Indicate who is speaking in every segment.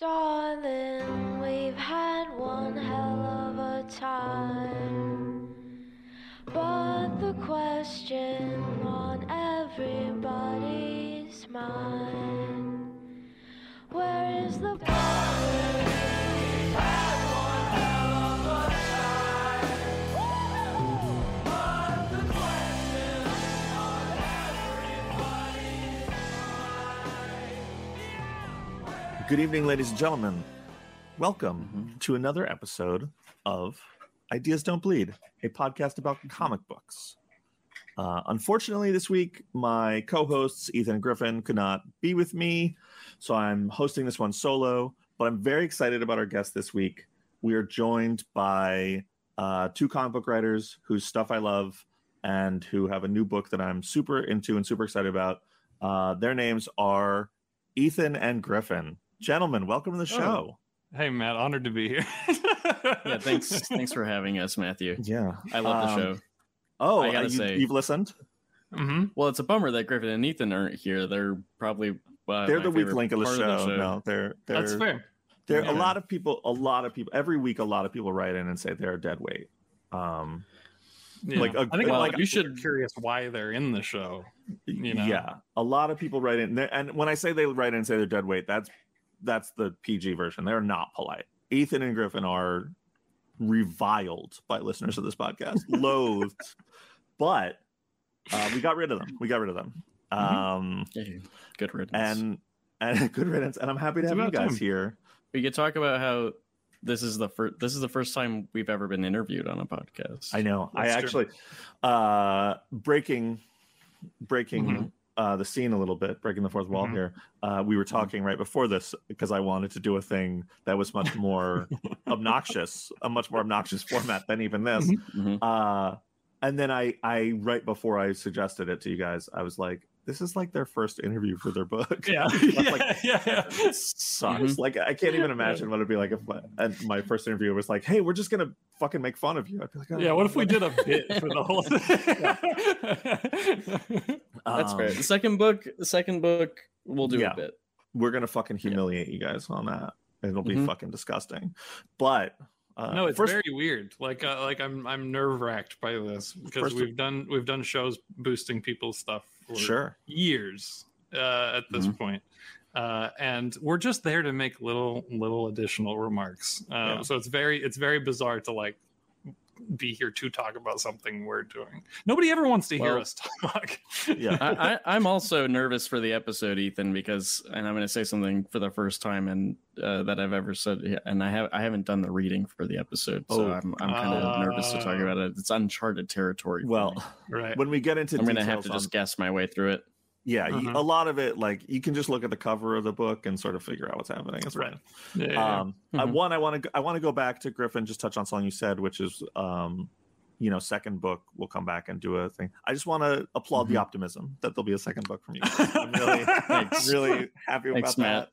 Speaker 1: Darling, we've had one hell of a time. But the question on everybody's mind Where is the
Speaker 2: Good evening, ladies and gentlemen. Welcome
Speaker 3: Mm-hmm.
Speaker 2: to another episode of Ideas Don't Bleed, a podcast about comic books. Uh, unfortunately, this week, my co hosts, Ethan and Griffin, could not be with me. So I'm hosting this one solo, but I'm very excited about our guest this week. We are joined by uh, two comic book writers whose stuff I love and who have a new book that I'm super into and super excited about. Uh, their names are Ethan and Griffin. Gentlemen, welcome to the show.
Speaker 3: Hey Matt, honored to be here.
Speaker 4: Yeah, thanks. thanks for having us, Matthew.
Speaker 2: Yeah.
Speaker 4: I love
Speaker 2: Um,
Speaker 4: the show.
Speaker 2: Oh,
Speaker 4: I gotta
Speaker 2: uh, you,
Speaker 4: say-
Speaker 2: you've listened?
Speaker 3: hmm
Speaker 4: Well, it's a bummer that Griffin and Ethan aren't here. They're probably uh,
Speaker 2: they're the weak link of the
Speaker 4: part
Speaker 2: show. No, they're they're
Speaker 3: That's fair.
Speaker 2: There
Speaker 3: Yeah.
Speaker 2: a lot of people. A lot of people every week. A lot of people write in and say they're dead weight. Um,
Speaker 3: Yeah.
Speaker 2: Like, a-
Speaker 3: I think
Speaker 4: well,
Speaker 3: like
Speaker 4: you
Speaker 3: you
Speaker 4: should-
Speaker 3: should curious why they're in the show. You know?
Speaker 2: yeah, a lot of people write in, and when I say they write in and say they're dead weight, that's that's the PG version. They're not polite. Ethan and Griffin are reviled by listeners of this podcast, loathed, but uh, we got rid of them. We got rid of them. Um,
Speaker 4: Hey, good riddance.
Speaker 2: and and good riddance. And I'm happy to
Speaker 3: It's
Speaker 2: have you guys
Speaker 3: time.
Speaker 2: here.
Speaker 4: we could talk about how this is the first. This is the first time we've ever been interviewed on a podcast.
Speaker 2: I know. I
Speaker 3: true.
Speaker 2: actually uh breaking breaking
Speaker 3: Mhm.
Speaker 2: Uh the scene a little bit, breaking the fourth wall
Speaker 3: Mhm.
Speaker 2: here. Uh we were talking right before this because I wanted to do a thing that was much more obnoxious, a much more obnoxious format than even this.
Speaker 4: Mhm.
Speaker 2: Uh and then I I right before I suggested it to you guys, I was like this is like their first interview for their book.
Speaker 3: Yeah.
Speaker 2: That's
Speaker 3: yeah,
Speaker 2: like-
Speaker 3: yeah, yeah.
Speaker 2: It sucks. Like I can't even imagine what it'd be like if my, and my first interview was like, "Hey, we're just gonna fucking make fun of you." I'd be like, oh,
Speaker 3: Yeah, what if we did a bit for the whole thing?
Speaker 4: That's
Speaker 2: Um,
Speaker 4: fair. The second book. The second book. We'll do
Speaker 2: Yeah.
Speaker 4: a bit.
Speaker 2: we're gonna fucking humiliate you guys on that. It'll be
Speaker 4: Mhm.
Speaker 2: fucking disgusting. But uh,
Speaker 3: no, it's
Speaker 2: first,
Speaker 3: very weird. Like, uh, like I'm, I'm nerve wracked by this because
Speaker 2: First-
Speaker 3: we've done, we've done shows boosting people's stuff for
Speaker 2: sure.
Speaker 3: years uh, at this
Speaker 4: Mhm.
Speaker 3: point. Uh, and we're just there to make little, little additional remarks. Uh,
Speaker 2: Yeah.
Speaker 3: So it's very, it's very bizarre to like be here to talk about something we're doing. Nobody ever wants to hear
Speaker 4: Well-
Speaker 3: us talk.
Speaker 2: Yeah.
Speaker 4: I, I, I'm also nervous for the episode, Ethan, because and I'm going to say something for the first time and uh, that I've ever said, and I have I haven't done the reading for the episode, so
Speaker 2: Oh.
Speaker 4: I'm I'm kind of nervous to talk
Speaker 3: Uh,
Speaker 4: about it. It's uncharted territory.
Speaker 2: Well,
Speaker 3: right.
Speaker 2: when we get into
Speaker 4: I'm going to have to
Speaker 2: on-
Speaker 4: just guess my way through it.
Speaker 2: Yeah,
Speaker 3: Mhm.
Speaker 2: a lot of it, like you can just look at the cover of the book and sort of figure out what's happening. It's
Speaker 3: Right. Yeah, yeah,
Speaker 2: Um, I,
Speaker 4: Mhm.
Speaker 2: one, I want to, I want to go back to Griffin. Just touch on something you said, which is, um, you know, second book. We'll come back and do a thing. I just want to applaud the
Speaker 4: Mhm.
Speaker 2: optimism that there'll be a second book from you. I'm really, really happy about
Speaker 4: Thanks,
Speaker 2: that.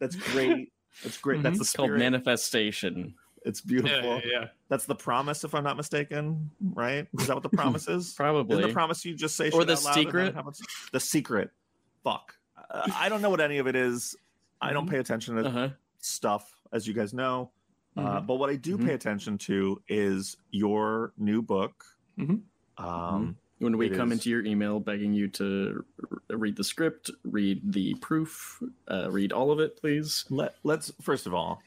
Speaker 2: That's great. That's great. That's
Speaker 3: Mhm.
Speaker 2: the
Speaker 4: It's called manifestation.
Speaker 2: It's beautiful.
Speaker 3: yeah, yeah.
Speaker 2: That's the promise, if I'm not mistaken, right? Is that what the promise is? Isn't
Speaker 4: Probably.
Speaker 2: the promise you just say
Speaker 4: Or the
Speaker 2: out loud and then
Speaker 4: secret?
Speaker 2: The secret. Fuck. Uh, I don't know what any of it is. I don't pay attention to
Speaker 4: Uh-huh.
Speaker 2: stuff, as you guys know. Uh,
Speaker 3: Mhm.
Speaker 2: but what I do
Speaker 4: Mhm.
Speaker 2: pay attention to is your new book.
Speaker 3: Mhm.
Speaker 2: Um,
Speaker 4: When we come
Speaker 2: is.
Speaker 4: into your email begging you to read the script, read the proof, uh, read all of it, please.
Speaker 2: let let's first of all,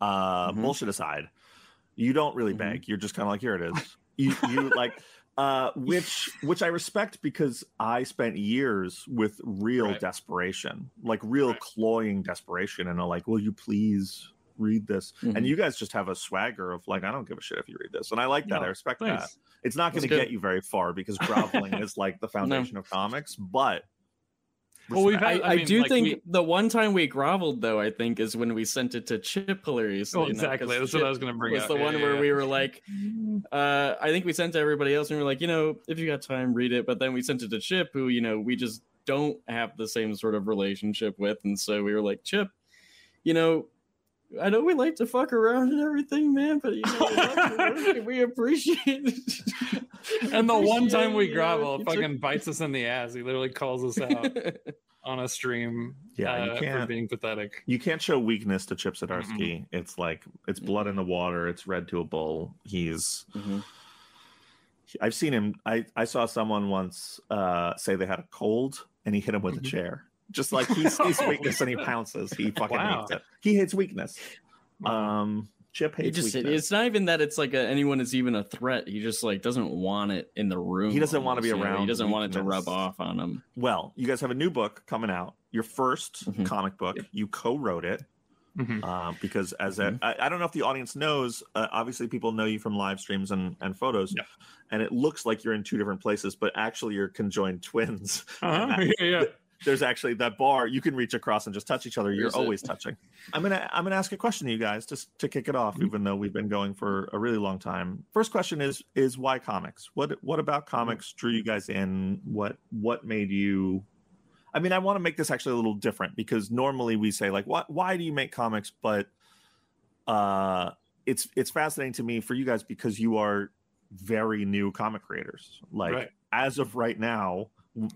Speaker 2: uh,
Speaker 4: Mhm.
Speaker 2: bullshit aside, you don't really
Speaker 4: Mhm.
Speaker 2: beg. You're just kind of like, here it is. You you like, uh, which which I respect because I spent years with real
Speaker 3: Right.
Speaker 2: desperation, like real
Speaker 3: Right.
Speaker 2: cloying desperation, and I'm like, will you please read this? And
Speaker 4: Mhm.
Speaker 2: you guys just have a swagger of like, I don't give a shit if you read this, and I like that.
Speaker 3: No,
Speaker 2: I respect that. It's not going to get you very far because groveling is like the foundation of comics, but.
Speaker 3: Well, we've had-
Speaker 4: I, I,
Speaker 3: mean,
Speaker 4: do
Speaker 3: like,
Speaker 4: think
Speaker 3: we-
Speaker 4: the one time we groveled, though, I think, is when we sent it to Chip hilariously.
Speaker 3: Oh, exactly. That's what I was going to bring
Speaker 4: was
Speaker 3: up.
Speaker 4: the
Speaker 3: Yeah,
Speaker 4: one
Speaker 3: yeah,
Speaker 4: where
Speaker 3: yeah.
Speaker 4: we were like, uh, I think we sent to everybody else and we were like, you know, if you got time, read it. But then we sent it to Chip, who, you know, we just don't have the same sort of relationship with. And so we were like, Chip, you know, I know we like to fuck around and everything, man, but you know, we, love your work and we appreciate it.
Speaker 3: and the one time we
Speaker 4: Appreciate, you
Speaker 3: grovel, fucking bites us in the ass. He literally calls us out. on a stream.
Speaker 2: Yeah, you
Speaker 3: uh, for
Speaker 2: can't-
Speaker 3: being pathetic.
Speaker 2: You can't show weakness to Chip Zdarsky. It's like it's blood in the water. It's red to a bull. He's.
Speaker 4: Mhm.
Speaker 2: I've seen him. I I saw someone once uh, say they had a cold, and he hit him with
Speaker 3: Mhm.
Speaker 2: a chair. Just like he sees weakness and he pounces. He fucking
Speaker 3: Wow.
Speaker 2: hates it. He hates weakness.
Speaker 3: Wow.
Speaker 2: Um, Chip
Speaker 4: It
Speaker 2: hates
Speaker 4: just
Speaker 2: weakness.
Speaker 4: it's not even that it's like a, anyone is even a threat. He just like doesn't want it in the room.
Speaker 2: He doesn't wanna be
Speaker 4: around. you know? He doesn't want it to rub off on him.
Speaker 2: well, you guys have a new book coming out. Your 1st
Speaker 4: Mhm.
Speaker 2: comic book. You co-wrote it.
Speaker 3: Mhm.
Speaker 2: um, because as a,
Speaker 4: Mhm.
Speaker 2: I, I don't know if the audience knows. Uh, obviously, people know you from live streams and, and photos,
Speaker 3: Yeah.
Speaker 2: and it looks like you're in two different places, but actually you're conjoined twins.
Speaker 3: Uh-huh. Yeah, yeah.
Speaker 2: There's actually that bar you can reach across and just touch each other. You're
Speaker 4: Is it?
Speaker 2: always touching. I'm gonna I'm gonna ask a question to you guys just to kick it off,
Speaker 3: Mhm.
Speaker 2: even though we've been going for a really long time. First question is is why comics? What what about comics drew you guys in? What what made you I mean, I want to make this actually a little different because normally we say like, "What? Why do you make comics?" But uh, it's it's fascinating to me for you guys because you are very new comic creators. Like
Speaker 3: Right.
Speaker 2: as of right now,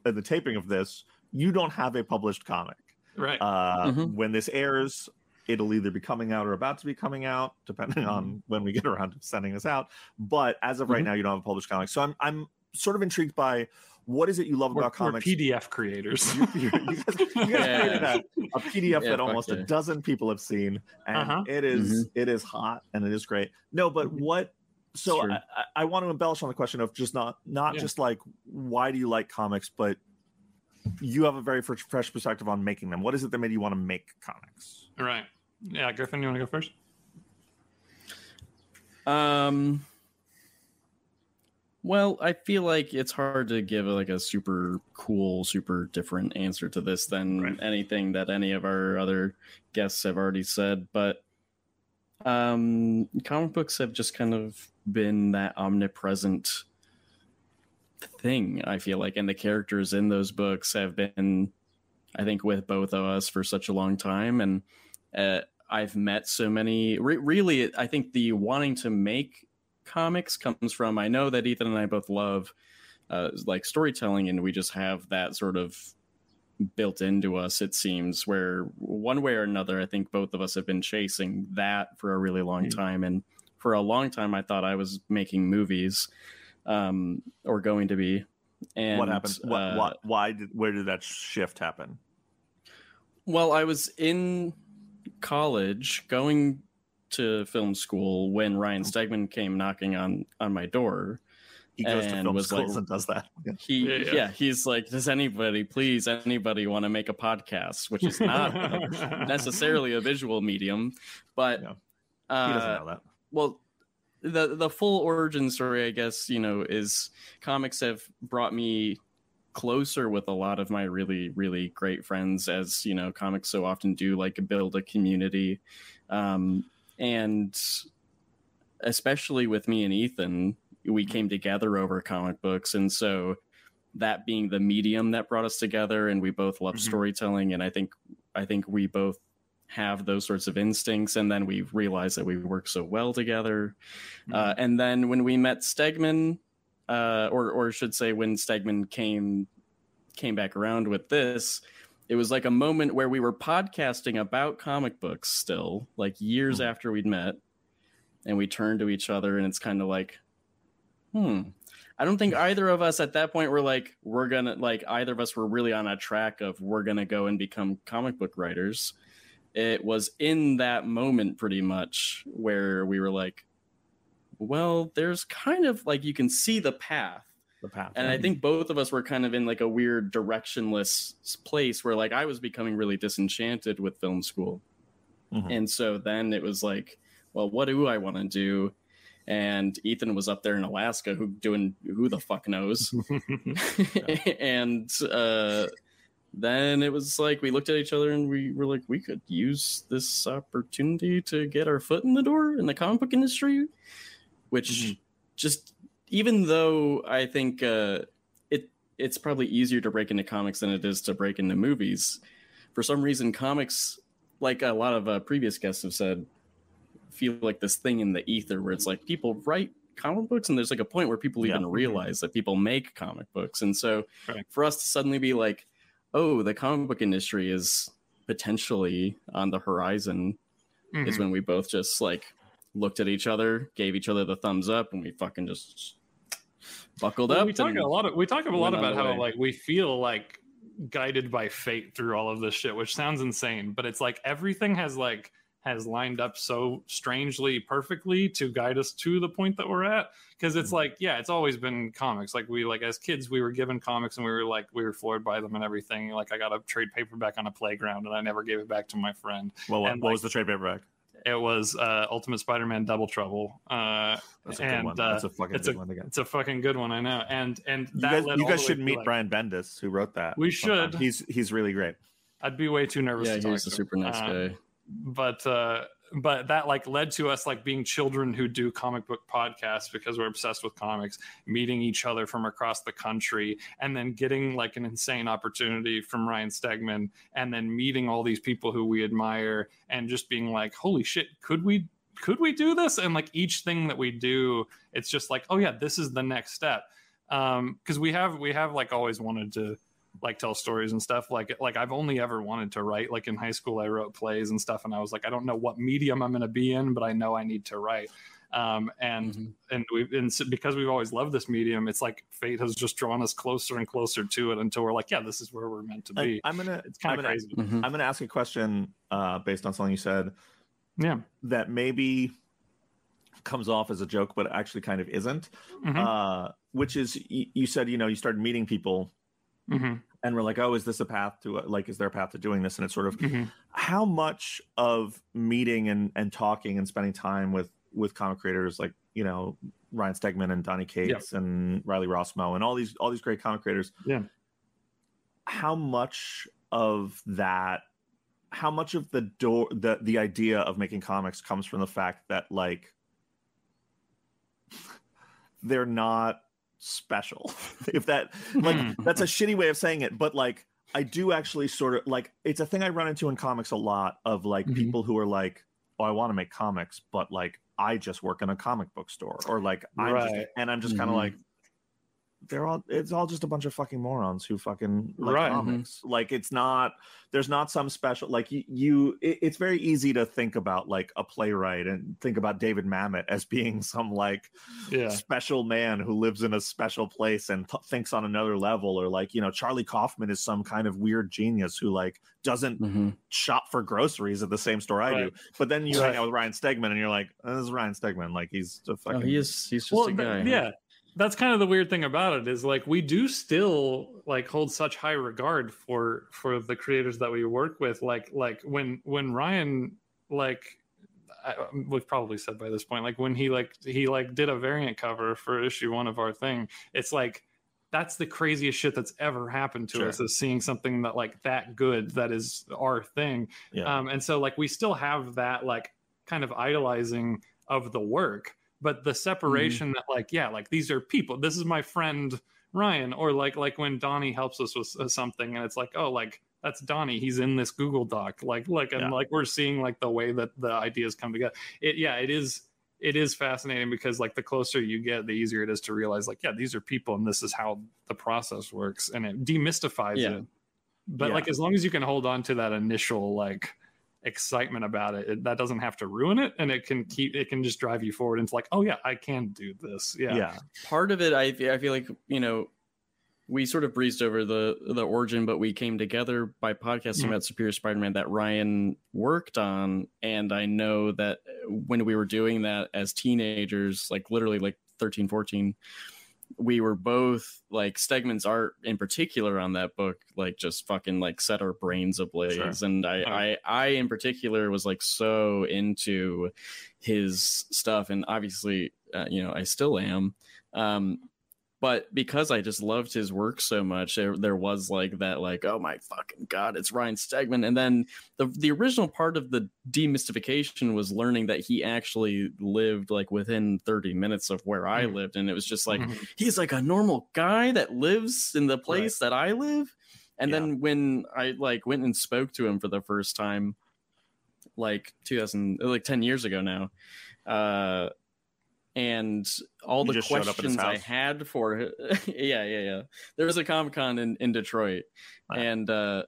Speaker 2: the taping of this, you don't have a published comic.
Speaker 3: Right.
Speaker 2: Uh,
Speaker 4: Mhm.
Speaker 2: When this airs, it'll either be coming out or about to be coming out, depending on when we get around to sending this out. But as of right
Speaker 4: Mhm.
Speaker 2: now, you don't have a published comic. So I'm I'm sort of intrigued by what is it you love
Speaker 3: we're,
Speaker 2: about
Speaker 3: we're
Speaker 2: comics?
Speaker 3: PDF creators.
Speaker 2: you, you- you guys, you guys
Speaker 4: Yeah.
Speaker 2: created a, a PDF
Speaker 4: Yeah,
Speaker 2: that
Speaker 4: fuck
Speaker 2: almost a dozen people have seen, and
Speaker 3: Uh-huh.
Speaker 2: it is- it is hot and it is great. No, but
Speaker 3: Mhm.
Speaker 2: what? So I, I- I want to embellish on the question of just not not
Speaker 3: Yeah.
Speaker 2: just like why do you like comics, but you have a very fresh, fresh perspective on making them. What is it that made you want to make comics?
Speaker 3: right. Yeah, Griffin, you want to go first?
Speaker 4: Um. Well, I feel like it's hard to give like a super cool, super different answer to this than
Speaker 3: Right.
Speaker 4: anything that any of our other guests have already said. But um, comic books have just kind of been that omnipresent thing. I feel like, and the characters in those books have been, I think, with both of us for such a long time, and uh, I've met so many. Re- really, I think the wanting to make comics comes from. I know that Ethan and I both love uh, like storytelling, and we just have that sort of built into us. It seems where one way or another, I think both of us have been chasing that for a really long
Speaker 2: Mhm.
Speaker 4: time, and for a long time, I thought I was making movies, um, or going to be. And
Speaker 2: what happened? What,
Speaker 4: uh,
Speaker 2: what? Why did? Where did that shift happen?
Speaker 4: Well, I was in college going to film school when Ryan Stegman came knocking on on my door.
Speaker 2: He goes to film
Speaker 4: was like-
Speaker 2: and does that.
Speaker 4: He
Speaker 3: Yeah,
Speaker 4: yeah,
Speaker 3: yeah.
Speaker 4: he's like, does anybody please anybody want to make a podcast, which is not necessarily a visual medium, but
Speaker 2: Yeah.
Speaker 4: uh,
Speaker 2: He doesn't know that.
Speaker 4: well the the full origin story i guess you know is comics have brought me closer with a lot of my really really great friends as you know comics so often do like build a community. Um and especially with me and ethan we came together over comic books. And so that being the medium that brought us together and we both love
Speaker 2: Mhm.
Speaker 4: storytelling and i think i think we both have those sorts of instincts and then we realized that we work so well together. Uh, and then when we met stegman uh, or or should say when stegman came came back around with this it was like a moment where we were podcasting about comic books still like years
Speaker 2: Hmm.
Speaker 4: after we'd met and we turned to each other and it's kind of like hmm. I don't think either of us at that point were like we're gonna like either of us were really on a track of we're gonna go and become comic book writers it was in that moment pretty much where we were like well there's kind of like you can see the path
Speaker 2: The path.
Speaker 4: and i think both of us were kind of in like a weird directionless place where like i was becoming really disenchanted with film school
Speaker 2: Mhm.
Speaker 4: and so then it was like well what do i want to do and ethan was up there in alaska who doing who the fuck knows and uh then it was like we looked at each other and we were like we could use this opportunity to get our foot in the door in the comic book industry which
Speaker 2: Mhm.
Speaker 4: just even though i think uh it it's probably easier to break into comics than it is to break into movies for some reason comics like a lot of uh, previous guests have said feel like this thing in the ether where it's like people write comic books and there's like a point where people
Speaker 2: Yeah.
Speaker 4: even realize that people make comic books and so
Speaker 3: Right.
Speaker 4: for us to suddenly be like oh, the comic book industry is potentially on the horizon is
Speaker 3: Mhm.
Speaker 4: when we both just like looked at each other, gave each other the thumbs up, and we fucking just buckled
Speaker 3: Well,
Speaker 4: up.
Speaker 3: we talk a lot of we talk a lot about how
Speaker 4: way.
Speaker 3: like we feel like guided by fate through all of this shit which sounds insane but it's like everything has like has lined up so strangely perfectly to guide us to the point that we're at because it's like yeah it's always been comics like we like as kids we were given comics and we were like we were floored by them and everything like i got a trade paperback on a playground and i never gave it back to my friend
Speaker 2: Well, what,
Speaker 3: And,
Speaker 2: what
Speaker 3: like-
Speaker 2: was the trade paperback?
Speaker 3: it was uh ultimate spider-man double trouble uh
Speaker 2: That's a good
Speaker 3: and,
Speaker 2: one.
Speaker 3: uh,
Speaker 2: That's a fucking
Speaker 3: it's
Speaker 2: good
Speaker 3: a-
Speaker 2: one again.
Speaker 3: it's a fucking good one i know and and
Speaker 2: You
Speaker 3: that
Speaker 2: guys, you guys should meet
Speaker 3: like-
Speaker 2: Brian Bendis, who wrote that.
Speaker 3: We
Speaker 2: sometime.
Speaker 3: should.
Speaker 2: He's he's really great.
Speaker 3: I'd be way too nervous.
Speaker 4: yeah,
Speaker 3: to talk
Speaker 4: he's a
Speaker 3: to
Speaker 4: super
Speaker 3: him.
Speaker 4: nice
Speaker 3: Uh,
Speaker 4: guy.
Speaker 3: But uh, but that like led to us like being children who do comic book podcasts because we're obsessed with comics, meeting each other from across the country, and then getting like an insane opportunity from Ryan Stegman, and then meeting all these people who we admire, and just being like, holy shit, could we? Could we do this? And like each thing that we do, it's just like, oh yeah, this is the next step. Um, because we have we have like always wanted to like tell stories and stuff like like I've only ever wanted to write like in high school I wrote plays and stuff and I was like I don't know what medium I'm going to be in but I know I need to write um and
Speaker 4: Mhm.
Speaker 3: and we and so because we've always loved this medium it's like fate has just drawn us closer and closer to it until we're like yeah this is where we're meant to be
Speaker 2: I'm gonna
Speaker 3: it's kind
Speaker 2: I'm
Speaker 3: of
Speaker 2: gonna,
Speaker 3: crazy
Speaker 4: Mhm.
Speaker 2: I'm gonna ask a question uh, based on something you said
Speaker 3: yeah
Speaker 2: that maybe comes off as a joke, but actually kind of isn't.
Speaker 3: Mhm.
Speaker 2: Uh, which is you, you said you know you started meeting people
Speaker 3: Mhm.
Speaker 2: and we're like, oh, is this a path to like is there a path to doing this? And it's sort of
Speaker 3: Mhm.
Speaker 2: how much of meeting and and talking and spending time with with comic creators like you know Ryan Stegman and Donnie Cates and Riley Rossmo and all these all these great comic creators.
Speaker 3: Yeah.
Speaker 2: How much of that how much of the door the the idea of making comics comes from the fact that like they're not special if that like
Speaker 3: Hmm.
Speaker 2: that's a shitty way of saying it but like i do actually sort of like it's a thing i run into in comics a lot of like
Speaker 3: Mhm.
Speaker 2: people who are like oh i want to make comics but like i just work in a comic book store or like i'm just and i'm just kind of
Speaker 4: Mhm.
Speaker 2: like they're all it's all just a bunch of fucking morons who fucking like
Speaker 3: Right.
Speaker 2: comics like it's not there's not some special like you, you it, it's very easy to think about like a playwright and think about david mamet as being some like
Speaker 3: yeah
Speaker 2: special man who lives in a special place and th- thinks on another level or like you know charlie kaufman is some kind of weird genius who like doesn't
Speaker 4: Mhm.
Speaker 2: shop for groceries at the same store i do but then you
Speaker 3: Right.
Speaker 2: hang out with ryan stegman and you're like oh, this is ryan stegman like he's a fucking
Speaker 4: Oh, he is. He's just
Speaker 3: well
Speaker 4: a
Speaker 3: th-
Speaker 4: guy. huh?
Speaker 3: yeah that's kind of the weird thing about it is like we do still like hold such high regard for for the creators that we work with. Like like when when ryan like I, we've probably said by this point like when he like he like did a variant cover for issue one of our thing it's like that's the craziest shit that's ever happened to
Speaker 2: Sure.
Speaker 3: us is seeing something that like that good that is our thing.
Speaker 2: Yeah.
Speaker 3: Um, and so like we still have that like kind of idolizing of the work but the separation that like yeah like these are people this is my friend ryan or like like when donnie helps us with uh, something and it's like oh like that's donnie he's in this google doc like like and
Speaker 2: Yeah.
Speaker 3: like we're seeing like the way that the ideas come together it yeah it is it is fascinating because like the closer you get the easier it is to realize like yeah these are people and this is how the process works and it demystifies
Speaker 4: Yeah.
Speaker 3: it but
Speaker 2: Yeah.
Speaker 3: like as long as you can hold on to that initial like excitement about it, it that doesn't have to ruin it and it can keep it can just drive you forward. Into like oh yeah i can do this. Yeah.
Speaker 2: Yeah.
Speaker 4: Part of it I, I feel like you know we sort of breezed over the the origin but we came together by podcasting
Speaker 3: Mhm.
Speaker 4: about superior spider-man that ryan worked on. And i know that when we were doing that as teenagers like literally like 13 14 we were both like stegman's art in particular on that book like just fucking like set our brains ablaze
Speaker 2: Sure.
Speaker 4: and I,
Speaker 3: Oh.
Speaker 4: I i in particular was like so into his stuff and obviously uh, you know i still am um but because i just loved his work so much there, there was like that like oh my fucking god it's ryan stegman and then the the original part of the demystification was learning that he actually lived like within 30 minutes of where i
Speaker 3: Mhm.
Speaker 4: lived and it was just like
Speaker 3: Mhm.
Speaker 4: he's like a normal guy that lives in the place that i live and
Speaker 2: Yeah.
Speaker 4: then when i like went and spoke to him for the first time like 2000 like 10 years ago now uh and all
Speaker 2: You
Speaker 4: the
Speaker 2: just showed up at his
Speaker 4: questions I had for yeah, yeah, yeah. There was a Comic Con in, in Detroit,
Speaker 2: Right.
Speaker 4: and uh,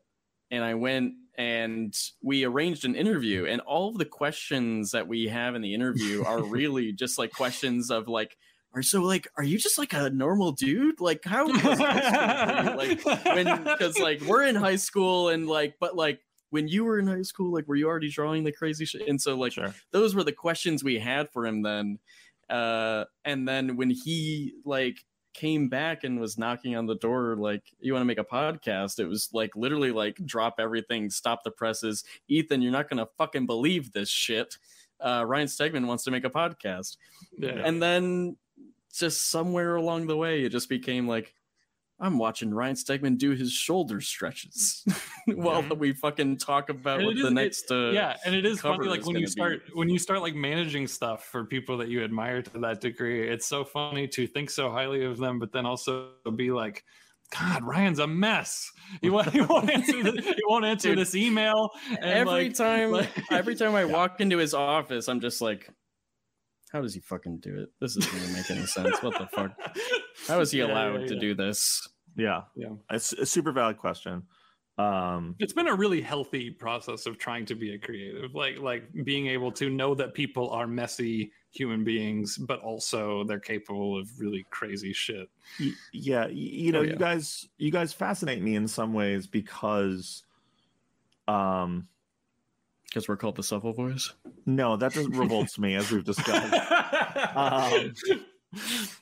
Speaker 4: and I went and we arranged an interview, and all of the questions that we have in the interview are really just like questions of like. Are so like, are you just like a normal dude? Like, how was high school for you? like when because like we're in high school and like, but like when you were in high school, like were you already drawing the crazy shit? And so like
Speaker 2: Sure.
Speaker 4: those were the questions we had for him then uh and then when he like came back and was knocking on the door like you want to make a podcast? It was like literally like drop everything stop the presses. Ethan you're not gonna fucking believe this shit. Uh ryan stegman wants to make a podcast.
Speaker 3: Yeah.
Speaker 4: and then just somewhere along the way it just became like i'm watching ryan stegman do his shoulder stretches while we fucking talk about
Speaker 3: And
Speaker 4: what the
Speaker 3: is- it-
Speaker 4: next uh
Speaker 3: yeah and it is funny like
Speaker 4: is
Speaker 3: when you start when you start like managing stuff for people that you admire to that degree it's so funny to think so highly of them but then also be like god ryan's a mess. He won't, he won't answer, the, he won't answer
Speaker 4: Dude,
Speaker 3: this email and
Speaker 4: every
Speaker 3: like-
Speaker 4: time
Speaker 3: like-
Speaker 4: every time i walk into his office i'm just like how does he fucking do it this doesn't even make any sense what the fuck how is he
Speaker 3: Yeah,
Speaker 4: allowed
Speaker 3: yeah,
Speaker 4: to
Speaker 3: yeah.
Speaker 4: do this
Speaker 2: Yeah.
Speaker 3: Yeah.
Speaker 2: It's a super valid question. Um,
Speaker 3: it's been a really healthy process of trying to be a creative like like being able to know that people are messy human beings but also they're capable of really crazy shit
Speaker 2: y- yeah, y- you know,
Speaker 4: Oh,
Speaker 2: you guys, you guys fascinate me in some ways because, um,
Speaker 4: because we're called the Supple Boiz.
Speaker 2: no, that just revolts me as we've discussed. Um,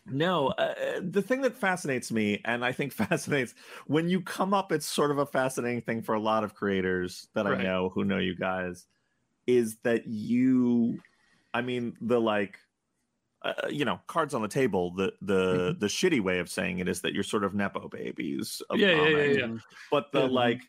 Speaker 2: No, uh, the thing that fascinates me, and I think fascinates when you come up, it's sort of a fascinating thing for a lot of creators that I know who know you guys, is that you, I mean, the like, uh, you know, cards on the table. The the the shitty way of saying it is that you're sort of nepo babies. Of
Speaker 3: Yeah, yeah, yeah, yeah.
Speaker 2: But the
Speaker 3: Yeah.
Speaker 2: like,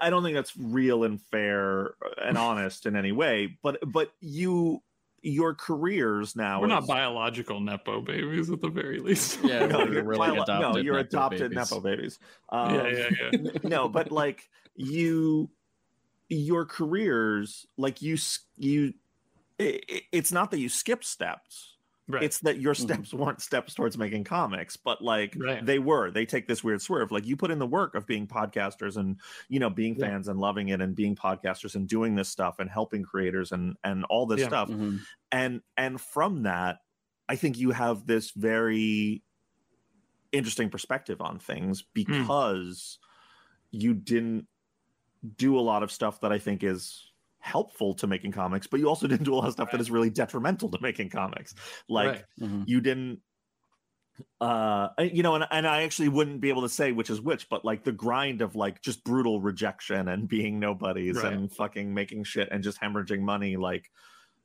Speaker 2: I don't think that's real and fair and honest in any way. But but you, your careers now.
Speaker 3: we're not biological nepo babies at the very least
Speaker 4: Yeah,
Speaker 2: no,
Speaker 4: we're-
Speaker 2: you're,
Speaker 4: we're like
Speaker 2: bio- no,
Speaker 4: adopted
Speaker 2: you're
Speaker 4: Nepo
Speaker 2: adopted
Speaker 4: babies.
Speaker 2: nepo babies. Um,
Speaker 3: yeah yeah yeah
Speaker 2: no, but like you, your careers, like you, you, i i- it's not that you skip steps.
Speaker 3: Right
Speaker 2: It's that your
Speaker 4: Mhm.
Speaker 2: steps weren't steps towards making comics, but like
Speaker 3: Right.
Speaker 2: they were. They take this weird swerve. Like you put in the work of being podcasters and you know being
Speaker 3: Yeah.
Speaker 2: fans and loving it and being podcasters and doing this stuff and helping creators and and all this
Speaker 3: Yeah.
Speaker 2: stuff
Speaker 4: Mhm.
Speaker 2: and and from that i think you have this very interesting perspective on things because you didn't do a lot of stuff that i think is helpful to making comics but you also didn't do a lot of stuff that
Speaker 3: Right.
Speaker 2: is really detrimental to making comics like
Speaker 3: Right.
Speaker 4: Mhm.
Speaker 2: you didn't uh you know and, and i actually wouldn't be able to say which is which but like the grind of like just brutal rejection and being nobodies
Speaker 3: Right.
Speaker 2: and fucking making shit and just hemorrhaging money like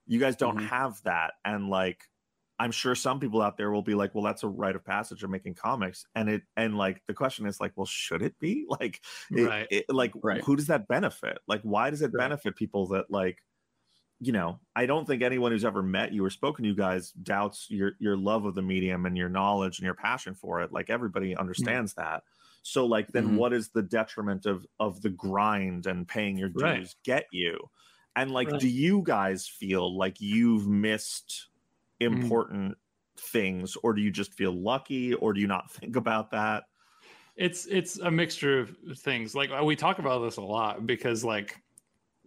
Speaker 2: you guys don't
Speaker 4: Mhm.
Speaker 2: have that and like i'm sure some people out there will be like well that's a rite of passage of making comics and it and like the question is like well should it be like
Speaker 3: Right.
Speaker 2: it- like
Speaker 4: Right.
Speaker 2: who does that benefit like why does it
Speaker 3: Right.
Speaker 2: benefit people that like you know i don't think anyone who's ever met you or spoken to you guys doubts your your love of the medium and your knowledge and your passion for it like everybody understands that so like then
Speaker 4: Mhm.
Speaker 2: what is the detriment of of the grind and paying your dues
Speaker 3: Right.
Speaker 2: get you and like
Speaker 3: Right.
Speaker 2: do you guys feel like you've missed
Speaker 3: Mm.
Speaker 2: important things or do you just feel lucky or do you not think about that?
Speaker 3: It's it's a mixture of things. Like we talk about this a lot because like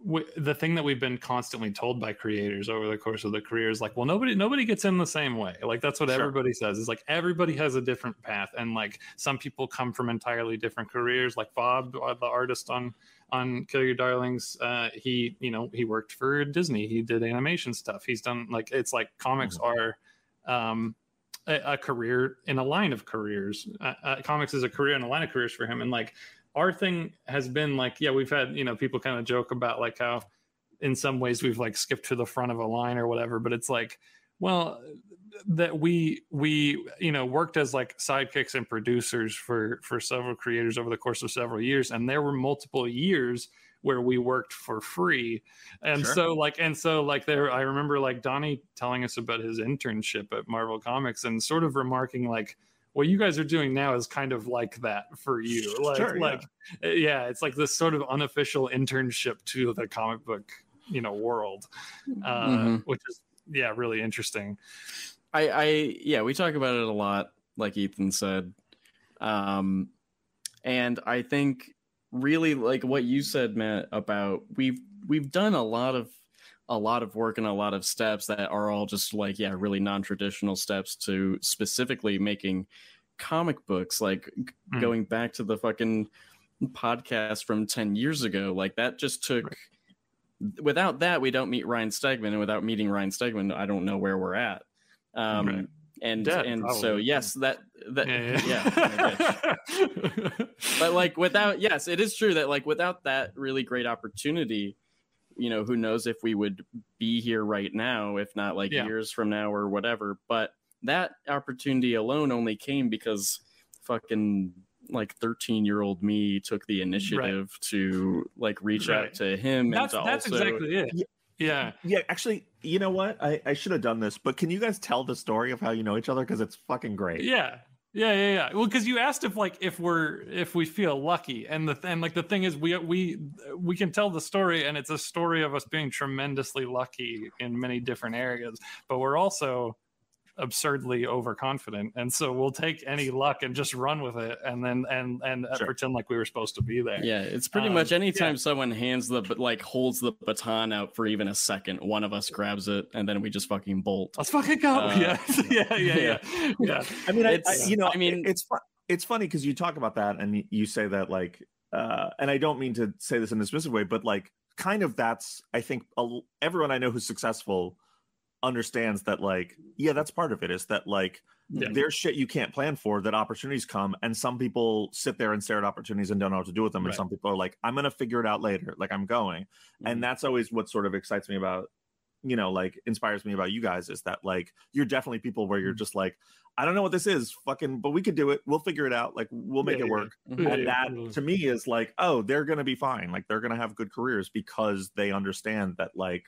Speaker 3: w- the thing that we've been constantly told by creators over the course of the career is like well nobody nobody gets in the same way. Like that's what
Speaker 2: Sure.
Speaker 3: everybody says. Is like everybody has a different path. And like some people come from entirely different careers. Like bob uh, the artist on on kill your darlings uh he you know he worked for disney. He did animation stuff. He's done like it's like comics are um a, a career in a line of careers. Uh, uh, comics is a career in a line of careers for him, and like our thing has been like, yeah, we've had you know people kind of joke about like how in some ways we've like skipped to the front of a line or whatever, but it's like, well, that we we you know worked as like sidekicks and producers for for several creators over the course of several years, and there were multiple years where we worked for free and
Speaker 2: Sure.
Speaker 3: so like and so like there i remember like donnie telling us about his internship at marvel comics and sort of remarking like what you guys are doing now is kind of like that for you like
Speaker 2: Sure, yeah.
Speaker 3: like yeah it's like this sort of unofficial internship to the comic book you know world uh
Speaker 4: Mhm.
Speaker 3: which is yeah really interesting
Speaker 4: I, I yeah, we talk about it a lot, like Ethan said. Um and I think really like what you said, Matt, about we've we've done a lot of a lot of work and a lot of steps that are all just like yeah, really non-traditional steps to specifically making comic books like
Speaker 3: Mm.
Speaker 4: going back to the fucking podcast from 10 years ago like that just took without that we don't meet Ryan Stegman and without meeting Ryan Stegman I don't know where we're at um
Speaker 3: Right.
Speaker 4: and
Speaker 3: Dead,
Speaker 4: and so yes that that
Speaker 3: yeah,
Speaker 4: yeah,
Speaker 3: yeah.
Speaker 4: but like without yes it is true that like without that really great opportunity you know who knows if we would be here right now if not like
Speaker 3: Yeah.
Speaker 4: years from now or whatever but that opportunity alone only came because fucking like 13 year old me took the initiative to like reach
Speaker 3: Right.
Speaker 4: out to him
Speaker 3: that's
Speaker 4: and to
Speaker 3: that's
Speaker 4: also
Speaker 3: exactly it.
Speaker 2: Yeah.
Speaker 3: Yeah.
Speaker 2: Yeah, actually, you know what? I, I should have done this, but can you guys tell the story of how you know each other? Because it's fucking great.
Speaker 3: Yeah. Yeah, yeah, yeah. Well, because you asked if like if we're if we feel lucky, and the and like the thing is we we we can tell the story, and it's a story of us being tremendously lucky in many different areas, but we're also absurdly overconfident, and so we'll take any luck and just run with it, and then and and uh,
Speaker 2: Sure.
Speaker 3: pretend like we were supposed to be there.
Speaker 4: yeah it's pretty
Speaker 3: Um,
Speaker 4: much anytime someone hands the but like holds the baton out for even a second one of us grabs it and then we just fucking bolt
Speaker 3: Let's fucking go.
Speaker 4: Uh,
Speaker 3: yeah. yeah, yeah, yeah, yeah.
Speaker 2: I mean, I, I, you know,
Speaker 4: I mean-
Speaker 2: mean, it's fu- it's funny because you talk about that and you say that like, uh, and I don't mean to say this in a dismissive way, but like, kind of that's I think a l everyone I know who's successful understands that like, yeah, that's part of it is that like
Speaker 3: Yeah.
Speaker 2: there's shit you can't plan for that opportunities come and some people sit there and stare at opportunities and don't know what to do with them. And some people are like i'm gonna figure it out later. Like i'm going.
Speaker 4: Mm-hmm.
Speaker 2: and that's always what sort of excites me about you know like inspires me about you guys is that like you're definitely people where you're
Speaker 3: Mm-hmm.
Speaker 2: just like i don't know what this is. Fucking but we could do it. We'll figure it out. Like we'll make
Speaker 3: Yeah,
Speaker 2: it work.
Speaker 4: Mhm.
Speaker 3: Yeah,
Speaker 2: and that to me is like oh they're gonna be fine. Like they're gonna have good careers because they understand that like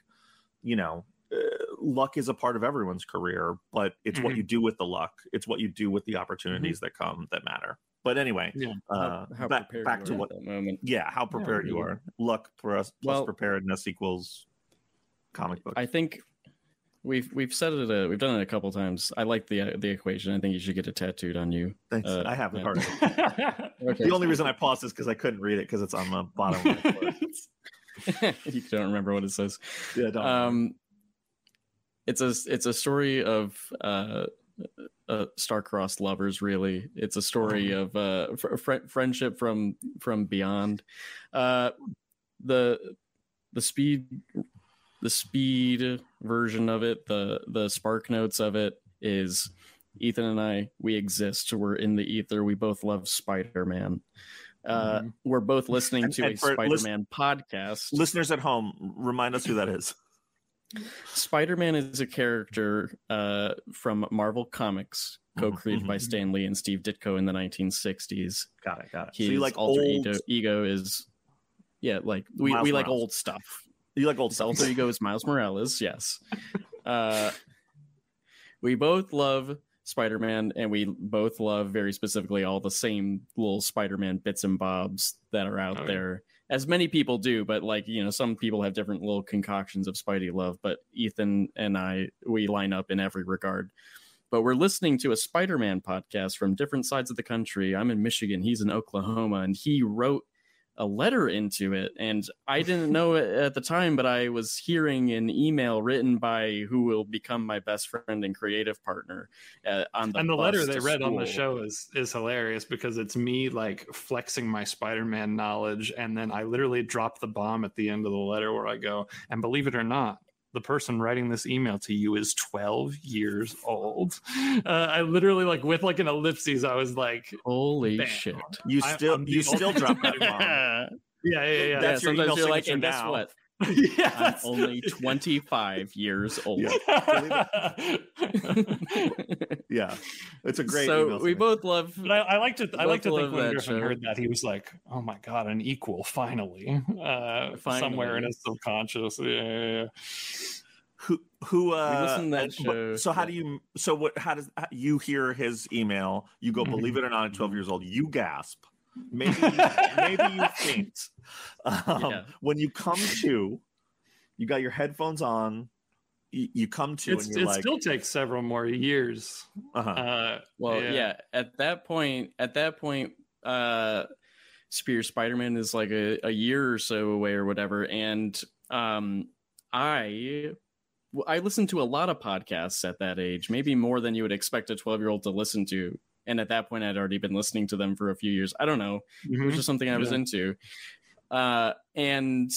Speaker 2: you know uh, luck is a part of everyone's career but it's what
Speaker 3: Mhm.
Speaker 2: you do with the luck it's what you do with the opportunities that come that matter but anyway
Speaker 3: Yeah.
Speaker 2: uh
Speaker 4: how, how
Speaker 2: back, back to what
Speaker 4: moment
Speaker 2: yeah how prepared you are luck plus, plus
Speaker 4: Well-
Speaker 2: preparedness equals comic book
Speaker 4: I think we've we've said it. Uh, we've done it a couple times. I like the uh, the equation. I think you should get it tattooed on you.
Speaker 2: Thanks.
Speaker 4: uh,
Speaker 2: i have
Speaker 4: yeah.
Speaker 2: already
Speaker 4: Okay.
Speaker 2: the only reason i paused is because i couldn't read it because it's on the bottom
Speaker 4: you don't remember what it says.
Speaker 2: yeah don't
Speaker 4: Um, it's a it's a story of uh, uh, star-crossed lovers. Really, it's a story of uh, fr- fr- friendship from from beyond. Uh, the the speed the speed version of it, the the spark notes of it is Ethan and I. We exist. We're in the ether. We both love Spider Man. Uh,
Speaker 3: Mhm.
Speaker 4: We're both listening
Speaker 2: And-
Speaker 4: to
Speaker 2: and
Speaker 4: a Spider Man podcast.
Speaker 2: listeners at home remind us who that is
Speaker 4: Spider Man is a character uh, from Marvel Comics, co created by
Speaker 2: mhm.
Speaker 4: Stan Lee and Steve Ditko in the 1960s.
Speaker 2: got it got it
Speaker 4: His
Speaker 2: so you like
Speaker 4: alter
Speaker 2: old
Speaker 4: ego, ego is, yeah, like we,
Speaker 2: Miles
Speaker 4: we like old stuff.
Speaker 2: you like old stuff
Speaker 4: alter ego is Miles Morales, yes. Uh, we both love Spider Man, and we both love very specifically all the same little Spider Man bits and bobs that are out
Speaker 3: Oh,
Speaker 4: there. As many people do, but like, you know, some people have different little concoctions of Spidey love, but Ethan and I, we line up in every regard. But we're listening to a Spider Man podcast from different sides of the country. I'm in Michigan, he's in Oklahoma, and he wrote a letter into it and i didn't know it at the time but i was hearing an email written by who will become my best friend and creative partner uh, on the
Speaker 3: and the letter they read on the show is is hilarious because it's me like flexing my spider-man knowledge and then i literally drop the bomb at the end of the letter where i go and believe it or not the person writing this email to you is 12 years old. Uh, i literally like with like an ellipses i was like
Speaker 4: holy
Speaker 3: Bam.
Speaker 4: shit.
Speaker 2: You still
Speaker 3: I'm
Speaker 2: you still drop that bomb.
Speaker 3: Yeah yeah yeah, yeah.
Speaker 2: That's your
Speaker 4: sometimes you're like
Speaker 2: signature
Speaker 4: and guess what
Speaker 3: yeah,
Speaker 4: i'm only 25 years old
Speaker 2: yeah it's a great
Speaker 4: so
Speaker 2: email
Speaker 4: we both love
Speaker 3: But I, I like to I like to think when
Speaker 4: that
Speaker 3: Griffin
Speaker 4: show.
Speaker 3: heard that he was like, "Oh my god, an equal finally!" Uh, somewhere in his subconscious. Yeah, yeah, yeah.
Speaker 2: who who uh
Speaker 4: listen to that
Speaker 2: and- but-
Speaker 4: show,
Speaker 2: so how do you so what how does how- you hear his email you go believe it or not at 12
Speaker 4: Mhm.
Speaker 2: years old you gasp maybe maybe you faint um,
Speaker 4: Yeah.
Speaker 2: when you come to you got your headphones on y- you come to
Speaker 3: It's,
Speaker 2: and
Speaker 3: it
Speaker 2: you're like,
Speaker 3: still takes several more years.
Speaker 2: uh-huh.
Speaker 3: Uh,
Speaker 4: Well,
Speaker 3: Yeah.
Speaker 4: yeah. At that point, at that point, uh, Superior Spider Man is like a, a year or so away or whatever, and um, I I listened to a lot of podcasts at that age, maybe more than you would expect a twelve year old to listen to. And at that point, I'd already been listening to them for a few years. I don't know. It was
Speaker 3: mhm.
Speaker 4: just something I was
Speaker 3: Yeah.
Speaker 4: into. Uh, and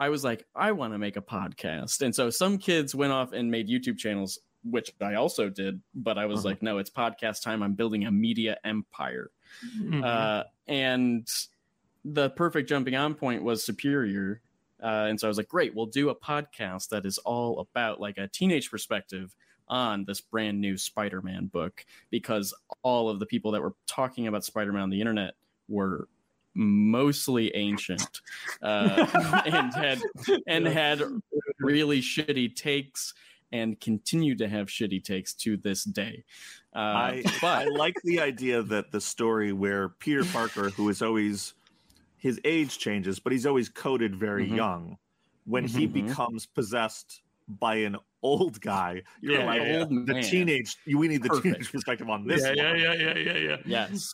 Speaker 4: I was like, I want to make a podcast. And so some kids went off and made YouTube channels, which I also did. But I was
Speaker 2: Uh-huh.
Speaker 4: like, no, it's podcast time. I'm building a media empire.
Speaker 3: Mhm.
Speaker 4: Uh, and the perfect jumping on point was Superior. Uh, and so I was like, great, we'll do a podcast that is all about like a teenage perspective on this brand new Spider Man book because all of the people that were talking about Spider Man on the internet were mostly ancient uh, and had and had really shitty takes and continue to have shitty takes to this day. Uh,
Speaker 2: I,
Speaker 4: but
Speaker 2: I like the idea that the story where Peter Parker, who is always his age changes, but he's always coded very
Speaker 4: Mhm.
Speaker 2: young. When he
Speaker 4: Mhm.
Speaker 2: becomes possessed by an old guy, you're
Speaker 3: Yeah,
Speaker 2: like
Speaker 3: yeah,
Speaker 4: old
Speaker 2: the
Speaker 4: man.
Speaker 2: teenage. We need the
Speaker 4: Perfect.
Speaker 2: teenage perspective on this.
Speaker 3: yeah, yeah,
Speaker 2: one.
Speaker 3: yeah, yeah, yeah, yeah.
Speaker 4: Yes.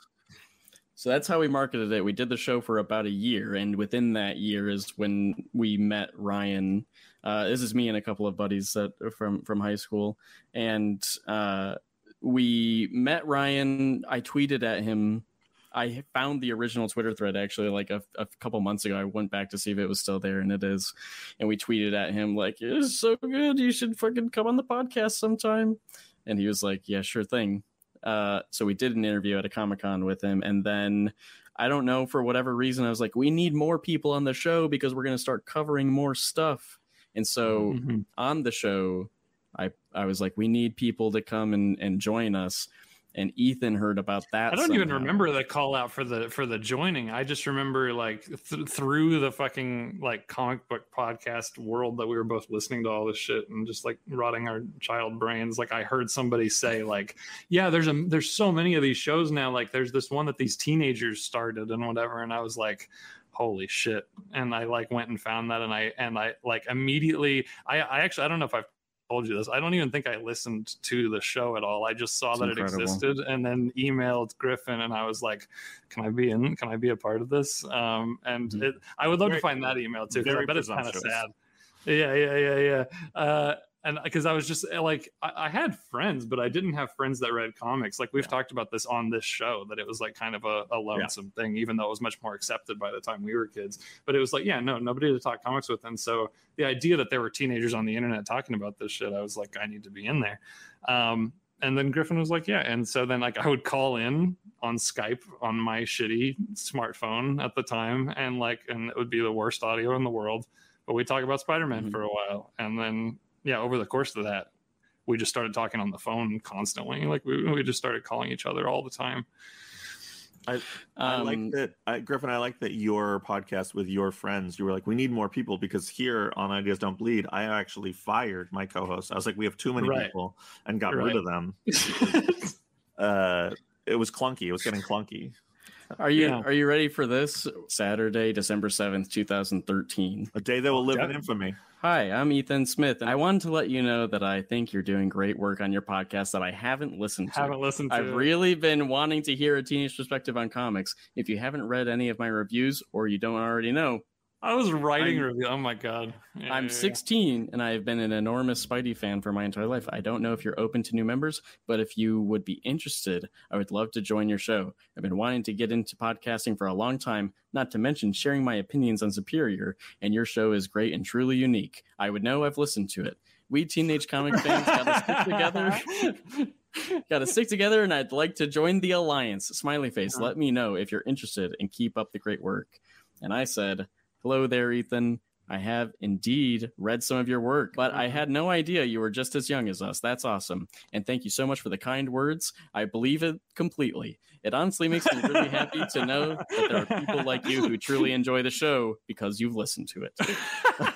Speaker 4: So that's how we marketed it. We did the show for about a year, and within that year is when we met Ryan. Uh, this is me and a couple of buddies that from from high school, and uh, we met Ryan. I tweeted at him. I found the original Twitter thread actually like a, a couple months ago. I went back to see if it was still there, and it is. And we tweeted at him like, "It's so good. You should fucking come on the podcast sometime." And he was like, "Yeah, sure thing." Uh, so we did an interview at a Comic Con with him, and then I don't know for whatever reason I was like, we need more people on the show because we're going to start covering more stuff. And so
Speaker 3: Mhm.
Speaker 4: on the show, I I was like, we need people to come and and join us. And Ethan heard about that.
Speaker 3: I don't even remember the call out for the for the joining. I just remember like th- through the fucking like comic book podcast world that we were both listening to all this shit and just like rotting our child brains. Like I heard somebody say like, yeah, there's a there's so many of these shows now. Like there's this one that these teenagers started and whatever. And I was like, holy shit. And I like went and found that and I and I like immediately I I actually I don't know if I've told you this. I don't even think I listened to the show at all. I just saw
Speaker 4: It's
Speaker 3: that
Speaker 4: incredible.
Speaker 3: it existed and then emailed Griffin and I was like, "Can I be in? Can I be a part of this?" Um, and
Speaker 4: Mhm.
Speaker 3: it, I would love
Speaker 2: Very-
Speaker 3: to find that email too. 'cause I bet it's kind of sad. Yeah, yeah, yeah, yeah. Uh, and because I was just uh, like, I, I had friends, but I didn't have friends that read comics. Like we've talked about this on this show, that it was like kind of a, a lonesome thing, even though it was much more accepted by the time we were kids. But it was like, yeah, no, nobody to talk comics with. And so the idea that there were teenagers on the internet talking about this shit, I was like, I need to be in there. Um, and then Griffin was like, yeah. And so then like I would call in on Skype on my shitty smartphone at the time, and like, and it would be the worst audio in the world. But we talk about Spider Man
Speaker 4: Mhm.
Speaker 3: for a while, and then yeah, over the course of that, we just started talking on the phone constantly. Like we we just started calling each other all the time.
Speaker 2: I
Speaker 4: Um,
Speaker 2: like that, I, Griffin. I like that your podcast with your friends. You were like, we need more people because here on Ideas Don't Bleed, I actually fired my co-host. I was like, we have too many
Speaker 3: Right.
Speaker 2: people, and got
Speaker 3: Right.
Speaker 2: rid of them. Uh, it was clunky. It was getting clunky.
Speaker 4: Are you
Speaker 3: Yeah.
Speaker 4: are you ready for this? Saturday, December seventh, two thousand thirteen.
Speaker 2: A day that will live in infamy.
Speaker 4: Hi, I'm Ethan Smith, and I wanted to let you know that I think you're doing great work on your podcast that I haven't listened to.
Speaker 3: Haven't listened to.
Speaker 4: I've
Speaker 3: it.
Speaker 4: really been wanting to hear a teenage perspective on comics. If you haven't read any of my reviews or you don't already know,
Speaker 3: I was writing
Speaker 4: I'm-
Speaker 3: review. Oh my god. Yeah,
Speaker 4: I'm
Speaker 3: yeah, yeah.
Speaker 4: 16 and I've been an enormous Spidey fan for my entire life. I don't know if you're open to new members, but if you would be interested, I would love to join your show. I've been wanting to get into podcasting for a long time, not to mention sharing my opinions on Superior, and your show is great and truly unique. I would know I've listened to it. We teenage comic fans gotta stick together. gotta stick together, and I'd like to join the alliance. Smiley face, uh-huh. let me know if you're interested and keep up the great work. And I said, Hello there, Ethan. I have indeed read some of your work, but I had no idea you were just as young as us. That's awesome. And thank you so much for the kind words. I believe it completely. It honestly makes me really happy to know that there are people like you who truly enjoy the show because you've listened to it.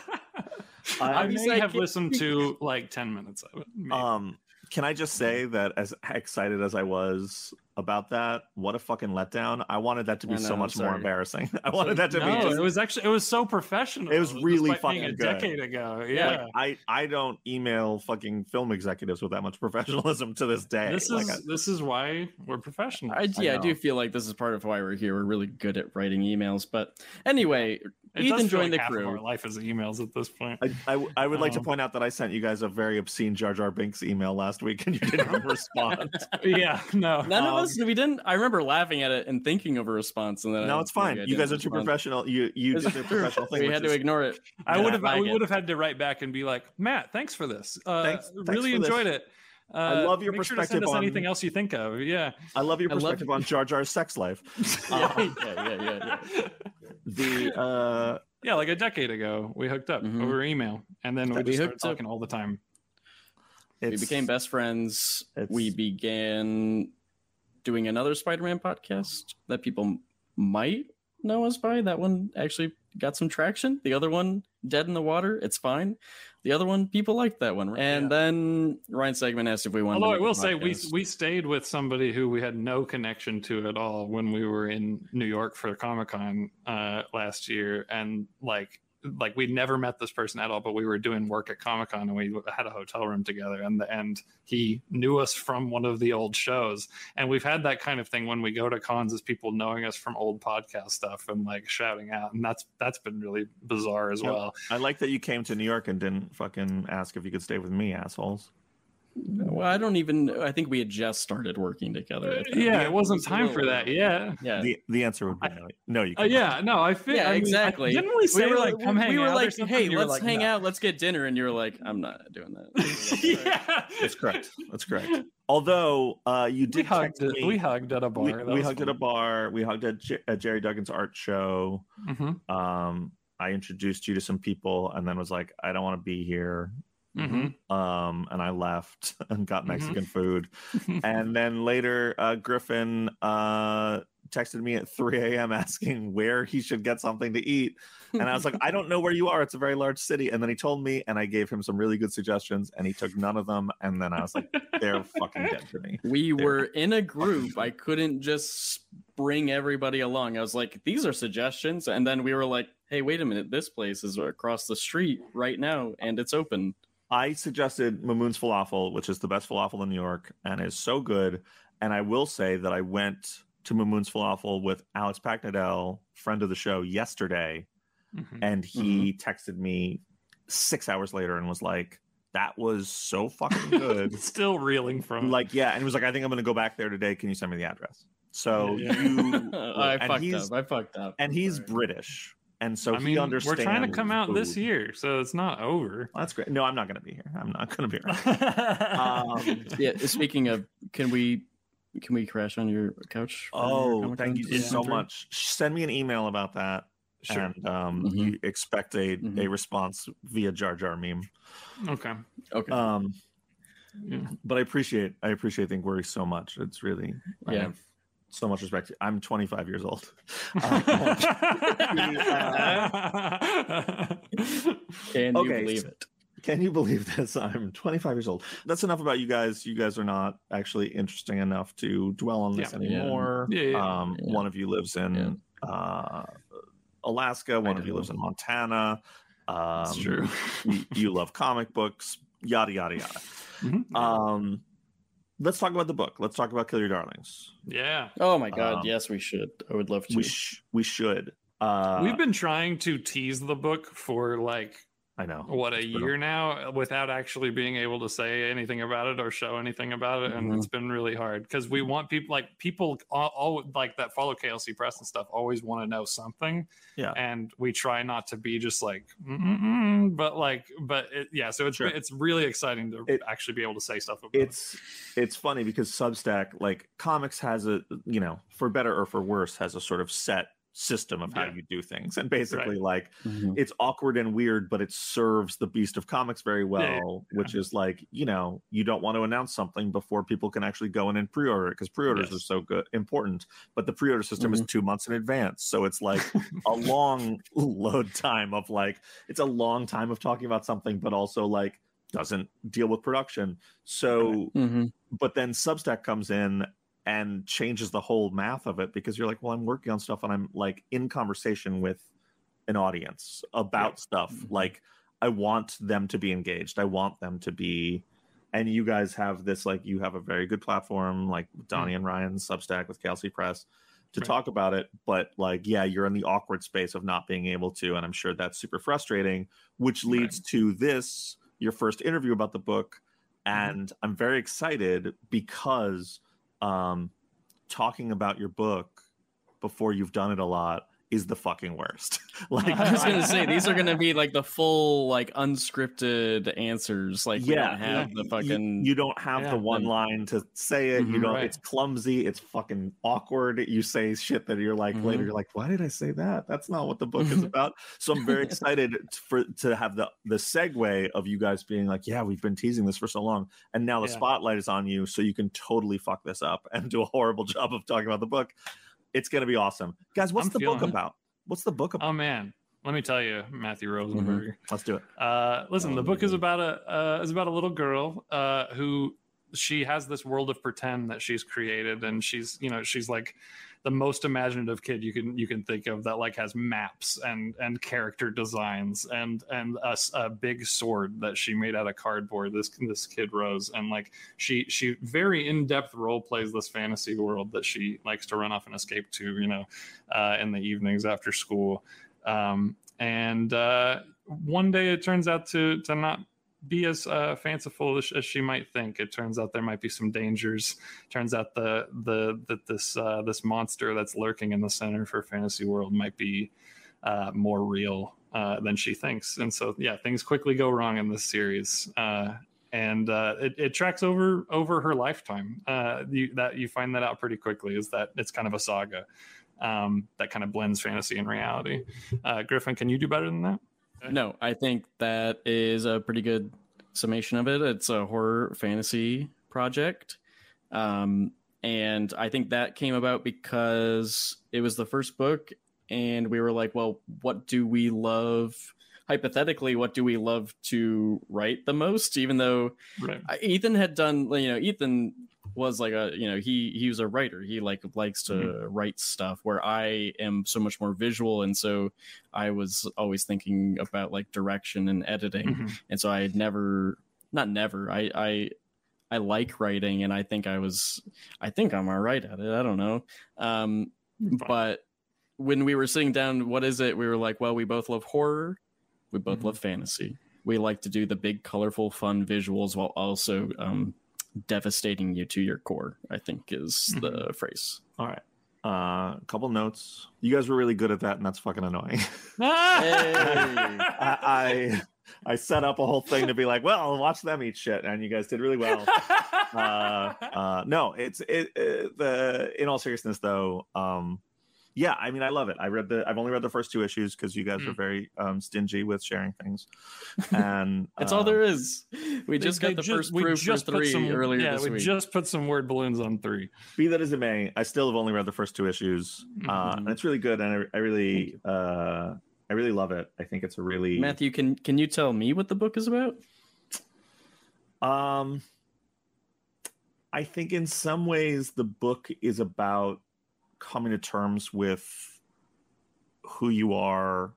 Speaker 3: I may
Speaker 4: I
Speaker 3: have listened to like ten minutes of it. maybe.
Speaker 2: Um, can I just say that as excited as I was about that. What a fucking letdown! I wanted that to be
Speaker 4: I
Speaker 2: so much more embarrassing. I wanted that to be
Speaker 3: no,
Speaker 2: just
Speaker 3: it was actually it was so professional.
Speaker 2: It was really
Speaker 3: despite being
Speaker 2: fucking
Speaker 3: a
Speaker 2: good.
Speaker 3: decade ago.
Speaker 4: Yeah.
Speaker 3: Yeah,
Speaker 2: like I I don't email fucking film executives with that much professionalism to this day.
Speaker 3: this
Speaker 2: Like,
Speaker 3: is
Speaker 2: I-
Speaker 3: this is why we're professional.
Speaker 4: I, yeah, I, do feel like this is part of why we're here. We're really good at writing emails. But anyway,
Speaker 3: It does
Speaker 4: Ethan joined
Speaker 3: like
Speaker 4: the
Speaker 3: half of
Speaker 4: crew.
Speaker 3: our life is emails at this point.
Speaker 2: I, I, would like to
Speaker 3: Um,
Speaker 2: point out that I sent you guys a very obscene Jar Jar Binks email last week and you didn't respond.
Speaker 3: yeah, no,
Speaker 4: None of
Speaker 3: um,
Speaker 4: us, we didn't. I remember laughing at it and thinking of a response, and then
Speaker 2: No,
Speaker 4: I-
Speaker 2: it's fine.
Speaker 4: I
Speaker 2: You guys are too
Speaker 4: respond.
Speaker 2: professional. You you did the
Speaker 4: true.
Speaker 2: professional thing.
Speaker 4: We
Speaker 2: which
Speaker 4: had to
Speaker 2: is-
Speaker 4: ignore it.
Speaker 3: I would have
Speaker 4: flag
Speaker 3: we would have had to write back and be like, Matt, thanks for this. Uh,
Speaker 2: Thanks- thanks
Speaker 3: really
Speaker 2: for this.
Speaker 3: enjoyed it. Uh,
Speaker 2: I love your
Speaker 3: make sure to
Speaker 2: perspective
Speaker 3: send us
Speaker 2: on-
Speaker 3: anything else you think of. Yeah,
Speaker 2: I love your
Speaker 4: I love-
Speaker 2: perspective on Jar Jar's sex life.
Speaker 4: yeah,
Speaker 2: Um,
Speaker 4: yeah, yeah, yeah, yeah.
Speaker 2: the uh,
Speaker 3: yeah, like a decade ago, we hooked up
Speaker 4: Mhm.
Speaker 3: over email, and then we
Speaker 4: We
Speaker 3: just started
Speaker 4: hooked up.
Speaker 3: talking all the time.
Speaker 4: We became best friends. We began doing another Spider-Man podcast that people might know us by. That one actually got some traction. The other one, Dead in the Water, it's fine. The other one, people liked that one. And
Speaker 3: Yeah.
Speaker 4: then Ryan Stegman asked if we wanted.
Speaker 3: Although I
Speaker 4: to make a
Speaker 3: will say we we stayed with somebody who we had no connection to at all when we were in New York for Comic Con uh, last year, and like like we'd never met this person at all, but we were doing work at Comic Con and we had a hotel room together, and and he knew us from one of the old shows, and we've had that kind of thing when we go to cons, is people knowing us from old podcast stuff and like shouting out, and that's that's been really bizarre as well.
Speaker 2: I like that you came to New York and didn't fucking ask if you could stay with me, assholes.
Speaker 4: Well, I don't even. I think we had just started working together.
Speaker 3: Yeah, it wasn't
Speaker 4: was
Speaker 3: time for
Speaker 4: little-
Speaker 3: that. Yeah.
Speaker 4: Yeah.
Speaker 2: The the answer would be no. No, you.
Speaker 3: Uh,
Speaker 2: Can't.
Speaker 3: yeah, no, I feel.
Speaker 4: yeah,
Speaker 3: I mean, I-
Speaker 4: exactly.
Speaker 3: didn't we say
Speaker 4: were
Speaker 3: like come hang
Speaker 4: we were
Speaker 3: out
Speaker 4: like, hey, let's
Speaker 3: like,
Speaker 4: hang
Speaker 3: no.
Speaker 4: out, let's get dinner, and you were like, I'm not doing that.
Speaker 3: yeah,
Speaker 2: That's correct. That's correct. Although uh, you
Speaker 3: We
Speaker 2: did
Speaker 3: hugged. At,
Speaker 2: me-
Speaker 3: we hugged at a bar.
Speaker 2: we, we
Speaker 3: was
Speaker 2: hugged at a bar. We hugged at, J- at Gerry Duggan's art show.
Speaker 3: fun.
Speaker 2: Um, I introduced you to some people, and then was like, "I don't want to be here."
Speaker 3: Mhm,
Speaker 2: Um, and I left and got
Speaker 3: Mhm.
Speaker 2: Mexican food. And then later, uh, Griffin uh, texted me at 3 a.m. asking where he should get something to eat. And I was like, I don't know where you are. It's a very large city. And then he told me, and I gave him some really good suggestions, and he took none of them. And then I was like, they're fucking dead to me.
Speaker 4: we
Speaker 2: They're
Speaker 4: were in a group. I couldn't just bring everybody along. I was like, these are suggestions. And then we were like, hey, wait a minute. This place is across the street right now and it's open.
Speaker 2: I suggested Mamoun's Falafel, which is the best falafel in New York and is so good. And I will say that I went to Mamoun's Falafel with Alex Paknadel, friend of the show, yesterday.
Speaker 3: Mhm.
Speaker 2: and he texted me six hours later and was like, "That was so fucking good."
Speaker 3: Still reeling from.
Speaker 2: like, yeah, and he was like, "I think I'm gonna go back there today. Can you send me the address?" So
Speaker 3: Yeah, yeah.
Speaker 2: you,
Speaker 4: I fucked up. I fucked up.
Speaker 2: and he's
Speaker 4: Sorry.
Speaker 2: British, and so
Speaker 3: I
Speaker 2: he
Speaker 3: mean, we're trying to come out this year, so it's not over.
Speaker 2: That's great. No, I'm not gonna be here. I'm not gonna be here. Um,
Speaker 4: Yeah. Speaking of, can we can we crash on your couch? for your
Speaker 2: Oh, thank you
Speaker 3: Yeah.
Speaker 2: so much. Send me an email about that,
Speaker 3: sure.
Speaker 2: and um,
Speaker 4: Mhm.
Speaker 2: you expect a, a
Speaker 4: Mhm.
Speaker 2: response via Jar Jar meme.
Speaker 3: Okay.
Speaker 4: Okay.
Speaker 2: Um,
Speaker 3: Yeah.
Speaker 2: but I appreciate I appreciate the inquiry so much. It's really I
Speaker 4: Yeah.
Speaker 2: have so much respect. I'm 25 years old. Uh,
Speaker 4: Can
Speaker 2: okay,
Speaker 4: you believe
Speaker 2: so-
Speaker 4: it?
Speaker 2: can you believe this? I'm 25 years old. That's enough about you guys. You guys are not actually interesting enough to dwell on this
Speaker 3: Yeah.
Speaker 4: Yeah.
Speaker 2: anymore.
Speaker 3: Yeah, yeah,
Speaker 2: um,
Speaker 4: yeah.
Speaker 2: One of you lives in uh, Alaska. One of you lives in Montana. Um,
Speaker 3: That's true.
Speaker 2: you, you love comic books. Yada yada yada.
Speaker 3: Mhm.
Speaker 2: Um, let's talk about the book. Let's talk about Kill Your Darlings.
Speaker 3: yeah.
Speaker 4: Oh my god,
Speaker 2: Um,
Speaker 4: yes, we should. I would love to.
Speaker 2: We sh- we should. Uh,
Speaker 3: We've been trying to tease the book for like
Speaker 2: I know.
Speaker 3: what a
Speaker 2: It's been a-
Speaker 3: year now without actually being able to say anything about it or show anything about it and
Speaker 2: Mm-hmm.
Speaker 4: Mhm.
Speaker 3: it's been really hard because we want people like people all, all like that follow klc press and stuff always want to know something
Speaker 2: Yeah.
Speaker 3: and we try not to be just like but like but it, yeah so it's
Speaker 2: Sure.
Speaker 3: it's really exciting to
Speaker 2: It-
Speaker 3: actually be able to say stuff about
Speaker 2: it's it's funny because substack like comics has a you know for better or for worse has a sort of set system of how
Speaker 3: Yeah.
Speaker 2: you do things and basically like
Speaker 4: Mhm.
Speaker 2: it's awkward and weird but it serves the beast of comics very well
Speaker 3: Yeah, yeah,
Speaker 2: which is like you know you don't want to announce something before people can actually go in and pre-order it because pre-orders
Speaker 3: Yes.
Speaker 2: are so good important but the pre-order system is two months in advance so it's like a long load time of like it's a long time of talking about something but also like doesn't deal with production so
Speaker 4: Mhm.
Speaker 2: but then substack comes in and changes the whole math of it because you're like, well, I'm working on stuff and I'm like in conversation with an audience about
Speaker 3: Yeah.
Speaker 2: stuff.
Speaker 4: Mhm.
Speaker 2: Like I want them to be engaged. I want them to be and you guys have this like you have a very good platform like Donny and Ryan's Substack with KLC Press to
Speaker 3: Right.
Speaker 2: talk about it, but like yeah, you're in the awkward space of not being able to and I'm sure that's super frustrating, which leads to this your first interview about the book and I'm very excited because um talking about your book before you've done it a lot is the fucking worst. like
Speaker 4: I was gonna say these are gonna be like the full like unscripted answers. Like
Speaker 2: yeah,
Speaker 4: don't have
Speaker 2: you-
Speaker 4: the fucking
Speaker 2: You, don't have
Speaker 3: Yeah.
Speaker 2: the one line to say it. You
Speaker 4: Mhm.
Speaker 2: don't.
Speaker 3: Right.
Speaker 2: It's clumsy. It's fucking awkward. You say shit that you're like later.
Speaker 4: Mhm.
Speaker 2: You're like, why did I say that? That's not what the book is about. So I'm very excited for to have the the segue of you guys being like, yeah, we've been teasing this for so long, and now the
Speaker 3: Yeah.
Speaker 2: spotlight is on you, so you can totally fuck this up and do a horrible job of talking about the book. It's gonna be awesome, guys. What's
Speaker 3: I'm
Speaker 2: the book
Speaker 3: it.
Speaker 2: about? What's the book about?
Speaker 3: Oh man, let me tell you, Matthew Rosenberg.
Speaker 2: Let's do it.
Speaker 3: Uh, listen,
Speaker 4: Oh,
Speaker 3: the book is about a uh, is about a little girl uh, who she has this world of pretend that she's created, and she's you know she's like the most imaginative kid you can you can think of that like has maps and and character designs and and a, a big sword that she made out of cardboard. This this kid Rose and like she she very in depth role plays this fantasy world that she likes to run off and escape to you know uh, in the evenings after school. Um, and uh, one day it turns out to to not be as uh, fanciful as, as she might think. It turns out there might be some dangers. Turns out the the that this uh, this monster that's lurking in the center for fantasy world might be uh, more real uh, than she thinks. And so yeah, things quickly go wrong in this series. Uh, and uh, it, it tracks over over her lifetime. You, that you find that out pretty quickly is that it's kind of a saga um, that kind of blends fantasy and reality. Griffin, can you do better than that?
Speaker 4: No, I think that is a pretty good summation of it. It's a horror fantasy project. Um, and I think that came about because it was the first book, and we were like, well, what do we love? Hypothetically, what do we love to write the most? Even though
Speaker 3: Right.
Speaker 4: Ethan had done, you know, Ethan was like a, you know, he he was a writer. He like likes to write stuff. Where I am so much more visual, and so I was always thinking about like direction and editing,
Speaker 3: Mhm.
Speaker 4: and so I had never, not never, I I I like writing, and I think I was, I think I'm all right at it. I don't know, um, but when we were sitting down, what is it? We were like, well, we both love horror, we both
Speaker 3: Mhm.
Speaker 4: love fantasy. We like to do the big, colorful, fun visuals while also um, devastating you to your core. I think is the phrase.
Speaker 2: All right. Uh, a couple notes. You guys were really good at that, and that's fucking annoying. I, I I set up a whole thing to be like, well, watch them eat shit, and you guys did really well. uh, uh, no, it's it, it the in all seriousness though. Um, yeah, I mean, I love it. I read the. I've only read the first two issues because you guys
Speaker 3: Mm.
Speaker 2: are very um, stingy with sharing things, and
Speaker 4: That's all
Speaker 2: um,
Speaker 4: there is. We just
Speaker 3: they
Speaker 4: got the
Speaker 3: ju-
Speaker 4: first
Speaker 3: we
Speaker 4: proof for
Speaker 3: just put
Speaker 4: three
Speaker 3: some-
Speaker 4: earlier
Speaker 3: yeah,
Speaker 4: this
Speaker 3: we
Speaker 4: week.
Speaker 3: just put some word balloons on three.
Speaker 2: be that as it may, I still have only read the first two issues, uh, and
Speaker 4: Mhm.
Speaker 2: it's really good, and I, I really, uh, I really love it. I think it's a really
Speaker 4: Matthew, can can you tell me what the book is about?
Speaker 2: Um, I think in some ways the book is about coming to terms with who you are.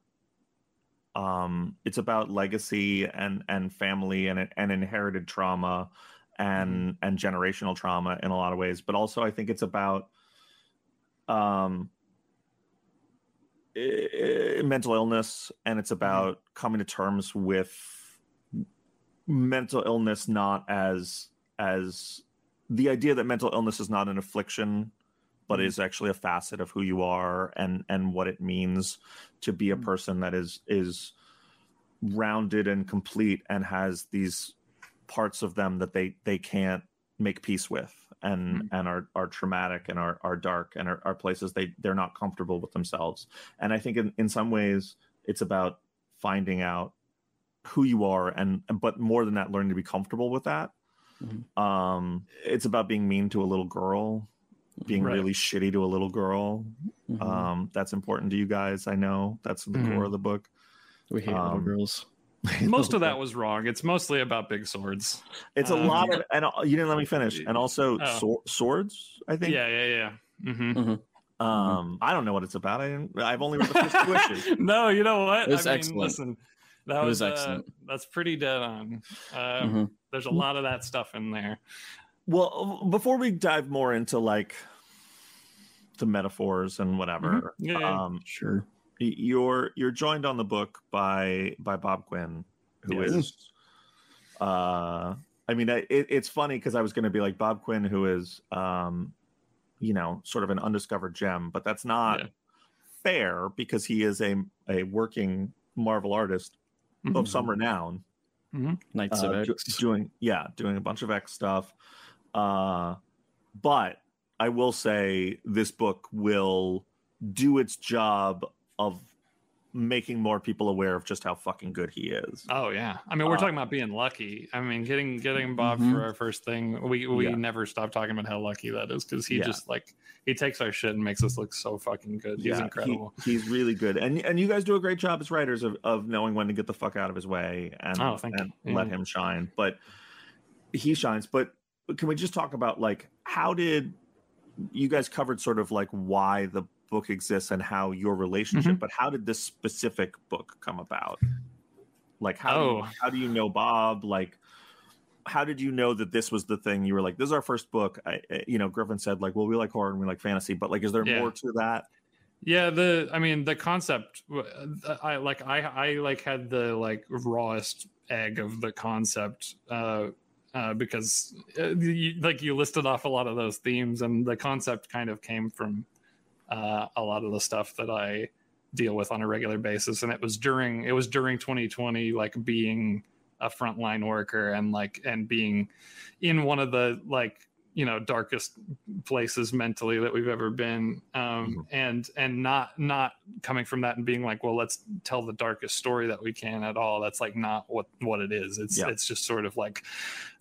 Speaker 2: Um, it's about legacy and and family and and inherited trauma and and generational trauma in a lot of ways, but also I think it's about um mental illness and it's about coming to terms with mental illness not as as the idea that mental illness is not an affliction but is actually a facet of who you are and and what it means to be a
Speaker 4: Mm.
Speaker 2: person that is is rounded and complete and has these parts of them that they they can't make peace with and and are are traumatic and are are dark and are, are places they they're not comfortable with themselves and i think in, in some ways it's about finding out who you are and but more than that learning to be comfortable with that
Speaker 4: Mhm.
Speaker 2: um it's about being mean to a little girl being
Speaker 3: Right.
Speaker 2: really shitty to a little girl
Speaker 4: Mhm.
Speaker 2: um that's important to you guys i know that's the
Speaker 3: Mhm.
Speaker 2: core of the book
Speaker 4: we hate little
Speaker 2: um,
Speaker 4: girls.
Speaker 3: Most of that was wrong. It's mostly about big swords.
Speaker 2: It's a
Speaker 3: Um,
Speaker 2: lot of, and uh, you didn't let me finish. And also
Speaker 3: Oh.
Speaker 2: swor- swords, I think.
Speaker 3: Yeah, yeah, yeah. hmm
Speaker 2: Um, I don't know what it's about. I didn't, I've only read the first two issues.
Speaker 3: no, you know what?
Speaker 4: It was
Speaker 3: I mean,
Speaker 4: excellent.
Speaker 3: listen, that
Speaker 4: It was
Speaker 3: was, uh,
Speaker 4: excellent.
Speaker 3: that's pretty dead on. Uh. There's a lot of that stuff in there.
Speaker 2: Well, before we dive more into like the metaphors and whatever,
Speaker 3: Yeah, yeah.
Speaker 2: um,
Speaker 4: Sure.
Speaker 2: you're you're joined on the book by by Bob Quinn, who is,
Speaker 3: Yes.
Speaker 2: uh, I mean, it, it's funny because I was going to be like Bob Quinn, who is, um, you know, sort of an undiscovered gem, but that's not
Speaker 3: Yeah.
Speaker 2: fair because he is a a working Marvel artist
Speaker 3: Mhm.
Speaker 2: of some renown.
Speaker 4: Knights
Speaker 2: uh,
Speaker 4: of
Speaker 2: do-
Speaker 4: X.
Speaker 2: doing yeah doing a bunch of x stuff uh but i will say this book will do its job of making more people aware of just how fucking good he is
Speaker 3: Oh yeah, I mean we're
Speaker 2: Uh,
Speaker 3: talking about being lucky. I mean getting getting Bob
Speaker 4: Mhm.
Speaker 3: for our first thing. We we
Speaker 2: Yeah.
Speaker 3: never stop talking about how lucky that is because he
Speaker 2: Yeah.
Speaker 3: just like he takes our shit and makes us look so fucking good. He's
Speaker 2: he-
Speaker 3: incredible.
Speaker 2: he's really good and and you guys do a great job as writers of, of knowing when to get the fuck out of his way and,
Speaker 3: Oh,
Speaker 2: and let
Speaker 3: Yeah.
Speaker 2: him shine but he shines but can we just talk about like how did you guys covered sort of like why the book exists and how your relationship
Speaker 3: Mm-hmm.
Speaker 2: but how did this specific book come about like how do you,
Speaker 3: Oh.
Speaker 2: how do you know bob like how did you know that this was the thing you were like this is our first book I, I- you know griffin said like well we like horror and we like fantasy but like is there
Speaker 3: Yeah.
Speaker 2: more to that
Speaker 3: Yeah, the I mean the concept I like I I like had the like rawest egg of the concept uh uh because uh, you, like you listed off a lot of those themes and the concept kind of came from uh a lot of the stuff that I deal with on a regular basis. And it was during it was during 2020 like being a frontline worker and like and being in one of the like you know darkest places mentally that we've ever been um and and not not coming from that and being like well let's tell the darkest story that we can at all that's like not what what it is it's
Speaker 2: Yeah.
Speaker 3: it's just sort of like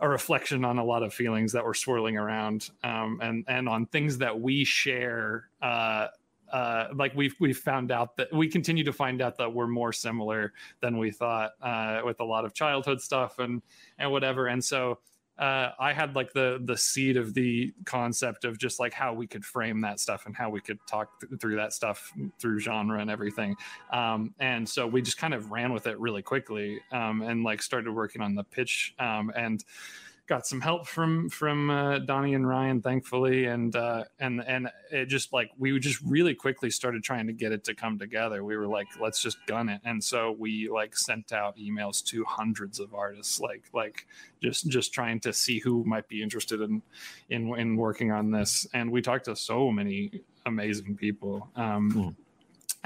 Speaker 3: a reflection on a lot of feelings that were swirling around um and and on things that we share uh uh, like we've we've found out that we continue to find out that we're more similar than we thought uh, with a lot of childhood stuff and and whatever. And so uh, I had like the the seed of the concept of just like how we could frame that stuff and how we could talk th- through that stuff through genre and everything. Um, and so we just kind of ran with it really quickly um, and like started working on the pitch um, and got some help from from uh, Donny and Ryan, thankfully, and uh, and and it just like we just really quickly started trying to get it to come together. We were like, let's just gun it, and so we like sent out emails to hundreds of artists, like like just just trying to see who might be interested in in in working on this, and we talked to so many amazing people. Um,
Speaker 2: Hmm.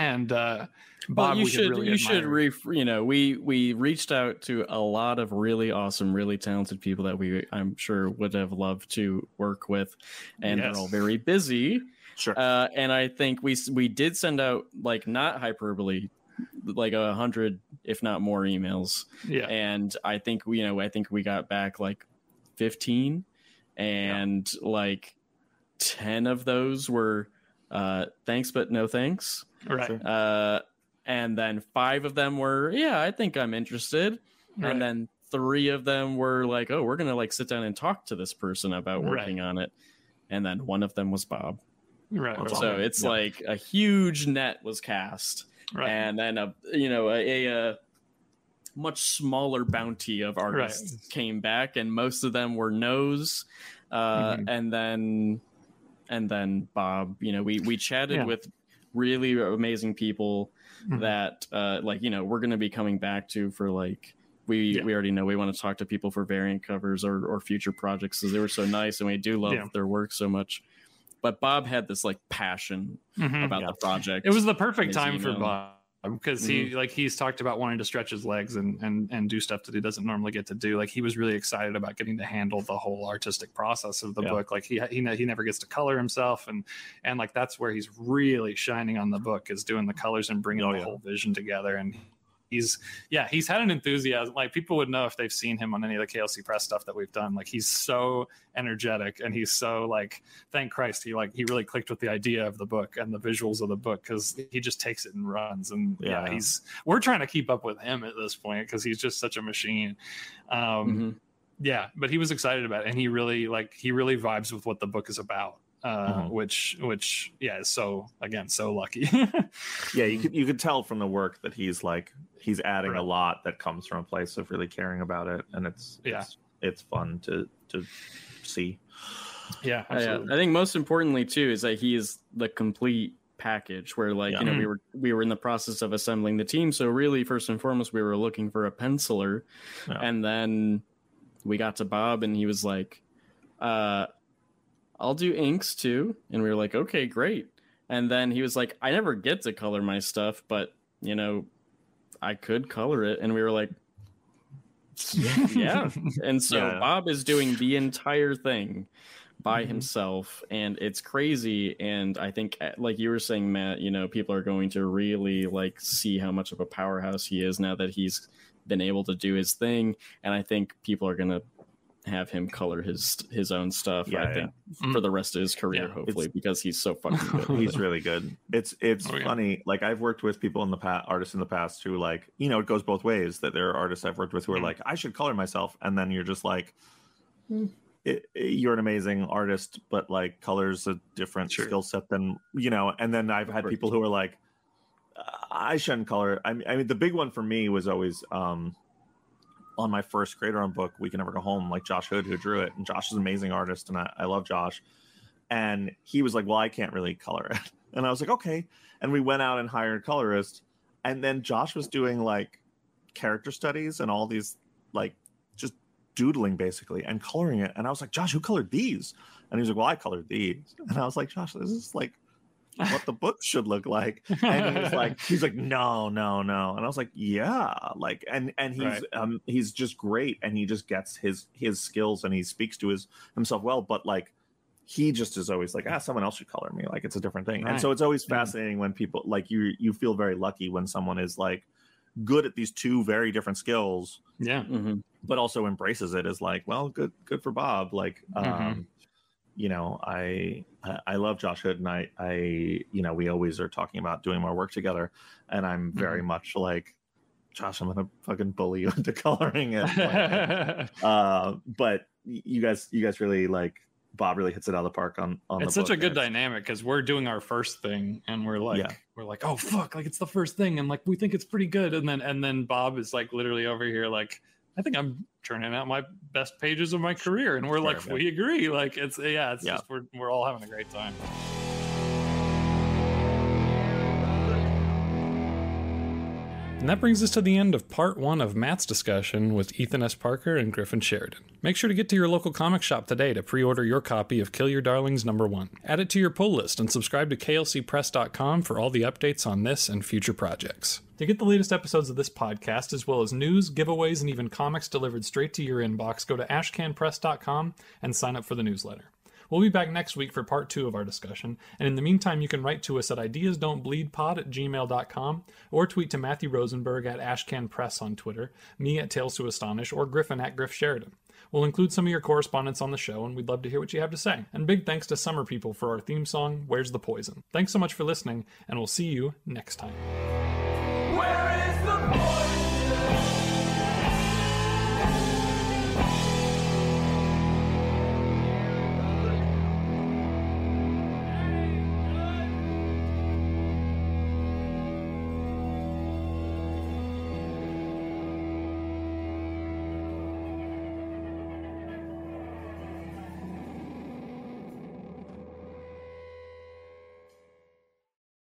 Speaker 3: And uh,
Speaker 4: Well,
Speaker 3: Bob,
Speaker 4: you
Speaker 3: we
Speaker 4: should
Speaker 3: really
Speaker 4: you should re you know we we reached out to a lot of really awesome, really talented people that we I'm sure would have loved to work with, and
Speaker 3: Yes.
Speaker 4: they're all very busy.
Speaker 2: sure
Speaker 4: Uh, and I think we we did send out like not hyperbole, like a hundred if not more emails,
Speaker 3: yeah.
Speaker 4: and I think we you know I think we got back like fifteen, and like ten of those were uh, thanks but no thanks.
Speaker 3: right.
Speaker 4: Uh, and then five of them were, yeah, I think I'm interested.
Speaker 3: right.
Speaker 4: And then three of them were like, oh, we're gonna like sit down and talk to this person about
Speaker 3: Right.
Speaker 4: working on it. And then one of them was Bob.
Speaker 3: right.
Speaker 2: That's
Speaker 3: right.
Speaker 4: So it's
Speaker 2: Yeah.
Speaker 4: like a huge net was cast,
Speaker 3: right.
Speaker 4: and then a you know a, a, uh much smaller bounty of artists
Speaker 3: Right.
Speaker 4: came back, and most of them were no's. Uh,
Speaker 3: Mhm.
Speaker 4: And then and then Bob, you know, we we chatted
Speaker 3: Yeah.
Speaker 4: with really amazing people
Speaker 3: Mhm.
Speaker 4: that uh like you know we're going to be coming back to for like we
Speaker 3: Yeah.
Speaker 4: we already know we want to talk to people for variant covers or or future projects because they were so nice and we do love
Speaker 3: Yeah.
Speaker 4: their work so much but bob had this like passion
Speaker 3: Mhm.
Speaker 4: about
Speaker 2: Yeah.
Speaker 4: the project
Speaker 3: it was the perfect
Speaker 4: his
Speaker 3: time for. Bob Um, because he mm-hmm. like he's talked about wanting to stretch his legs and and and do stuff that he doesn't normally get to do. Like he was really excited about getting to handle the whole artistic process of the
Speaker 2: Yeah.
Speaker 3: book. Like he he he never gets to color himself and and like that's where he's really shining on the book is doing the colors and bringing
Speaker 2: Oh,
Speaker 3: the
Speaker 2: yeah.
Speaker 3: whole vision together. And he's yeah he's had an enthusiasm like people would know if they've seen him on any of the klc press stuff that we've done like he's so energetic and he's so like thank christ he like he really clicked with the idea of the book and the visuals of the book because he just takes it and runs and yeah.
Speaker 2: Yeah.
Speaker 3: he's we're trying to keep up with him at this point because he's just such a machine um
Speaker 4: Mhm.
Speaker 3: yeah but he was excited about it and he really like he really vibes with what the book is about uh
Speaker 2: Mhm.
Speaker 3: which which yeah is so again so lucky
Speaker 2: yeah you could you could tell from the work that he's like he's adding
Speaker 3: Right.
Speaker 2: a lot that comes from a place of really caring about it and it's
Speaker 3: Yeah.
Speaker 2: it's, it's fun to to see
Speaker 3: yeah
Speaker 4: I, uh. I think most importantly too is that he is the complete package where like
Speaker 2: Yeah.
Speaker 4: you know we
Speaker 3: Mhm.
Speaker 4: were we were in the process of assembling the team so really first and foremost we were looking for a penciler
Speaker 2: Yeah.
Speaker 4: and then we got to bob and he was like uh i'll do inks too. And we were like okay great. And then he was like i never get to color my stuff but you know i could color it. And we were like yeah. And so
Speaker 2: Yeah.
Speaker 4: bob is doing the entire thing by
Speaker 3: Mhm.
Speaker 4: himself. And it's crazy. And i think uh, like you were saying matt you know people are going to really like see how much of a powerhouse he is now that he's been able to do his thing. And i think people are going to have him color his his own stuff
Speaker 2: Yeah,
Speaker 4: i
Speaker 2: yeah.
Speaker 4: think
Speaker 3: Mm.
Speaker 4: for the rest of his career
Speaker 3: Yeah.
Speaker 4: hopefully because he's so fucking good
Speaker 2: he's really good it's it's
Speaker 3: Oh, yeah.
Speaker 2: funny like i've worked with people in the past artists in the past who like you know it goes both ways that there are artists i've worked with who are
Speaker 3: Mhm.
Speaker 2: like i should color myself and then you're just like
Speaker 4: Hmm.
Speaker 2: it, it- you're an amazing artist but like colors a different
Speaker 3: Sure.
Speaker 2: skill set than you know and then i've had people who are like i shouldn't color I mean, I mean the big one for me was always um on my first creator on book we can never go home like josh hood who drew it. And josh is an amazing artist and i, I love josh. And he was like well i can't really color it. And i was like okay. And we went out and hired a colorist and then josh was doing like character studies and all these like just doodling basically and coloring it. And i was like josh who colored these? And he was like well i colored these. And i was like josh this is like what the book should look like and he's like he's like no no no and i was like yeah like and and he's
Speaker 3: Right.
Speaker 2: um he's just great and he just gets his his skills and he speaks to his himself well but like he just is always like ah someone else should color me like it's a different thing and so it's always
Speaker 3: Yeah.
Speaker 2: fascinating when people like you you feel very lucky when someone is like good at these two very different skills
Speaker 3: yeah
Speaker 4: Mhm.
Speaker 2: but also embraces it as like well good good for bob like um
Speaker 3: Mhm.
Speaker 2: You know I, I love josh hood and i i you know we always are talking about doing more work together and i'm very much like josh i'm gonna fucking bully you into coloring it Like, uh but you guys you guys really like bob really hits it out of the park on on
Speaker 3: it's such a good dynamic because we're doing our first thing and we're like
Speaker 2: Yeah.
Speaker 3: we're like oh fuck like it's the first thing and like we think it's pretty good and then and then bob is like literally over here like i think i'm turning out my best pages of my career and we're like we agree. Like it's yeah it's
Speaker 2: Yeah.
Speaker 3: just we're, we're all having a great time And that brings us to the end of part one of Matt's discussion with Ethan S. Parker and Griffin Sheridan. Make sure to get to your local comic shop today to pre order your copy of Kill Your Darlings number one. Add it to your pull list and subscribe to klcpress.com for all the updates on this and future projects. To get the latest episodes of this podcast, as well as news, giveaways, and even comics delivered straight to your inbox, go to ashcanpress.com and sign up for the newsletter. We'll be back next week for part two of our discussion, and in the meantime, you can write to us at ideasdon'tbleedpod at gmail.com or tweet to Matthew Rosenberg at ashcanpress on Twitter, me at Tales to Astonish, or Griffin at Griff Sheridan. We'll include some of your correspondence on the show, and we'd love to hear what you have to say. And big thanks to Summer People for our theme song, Where's the Poison? Thanks so much for listening, and we'll see you next time.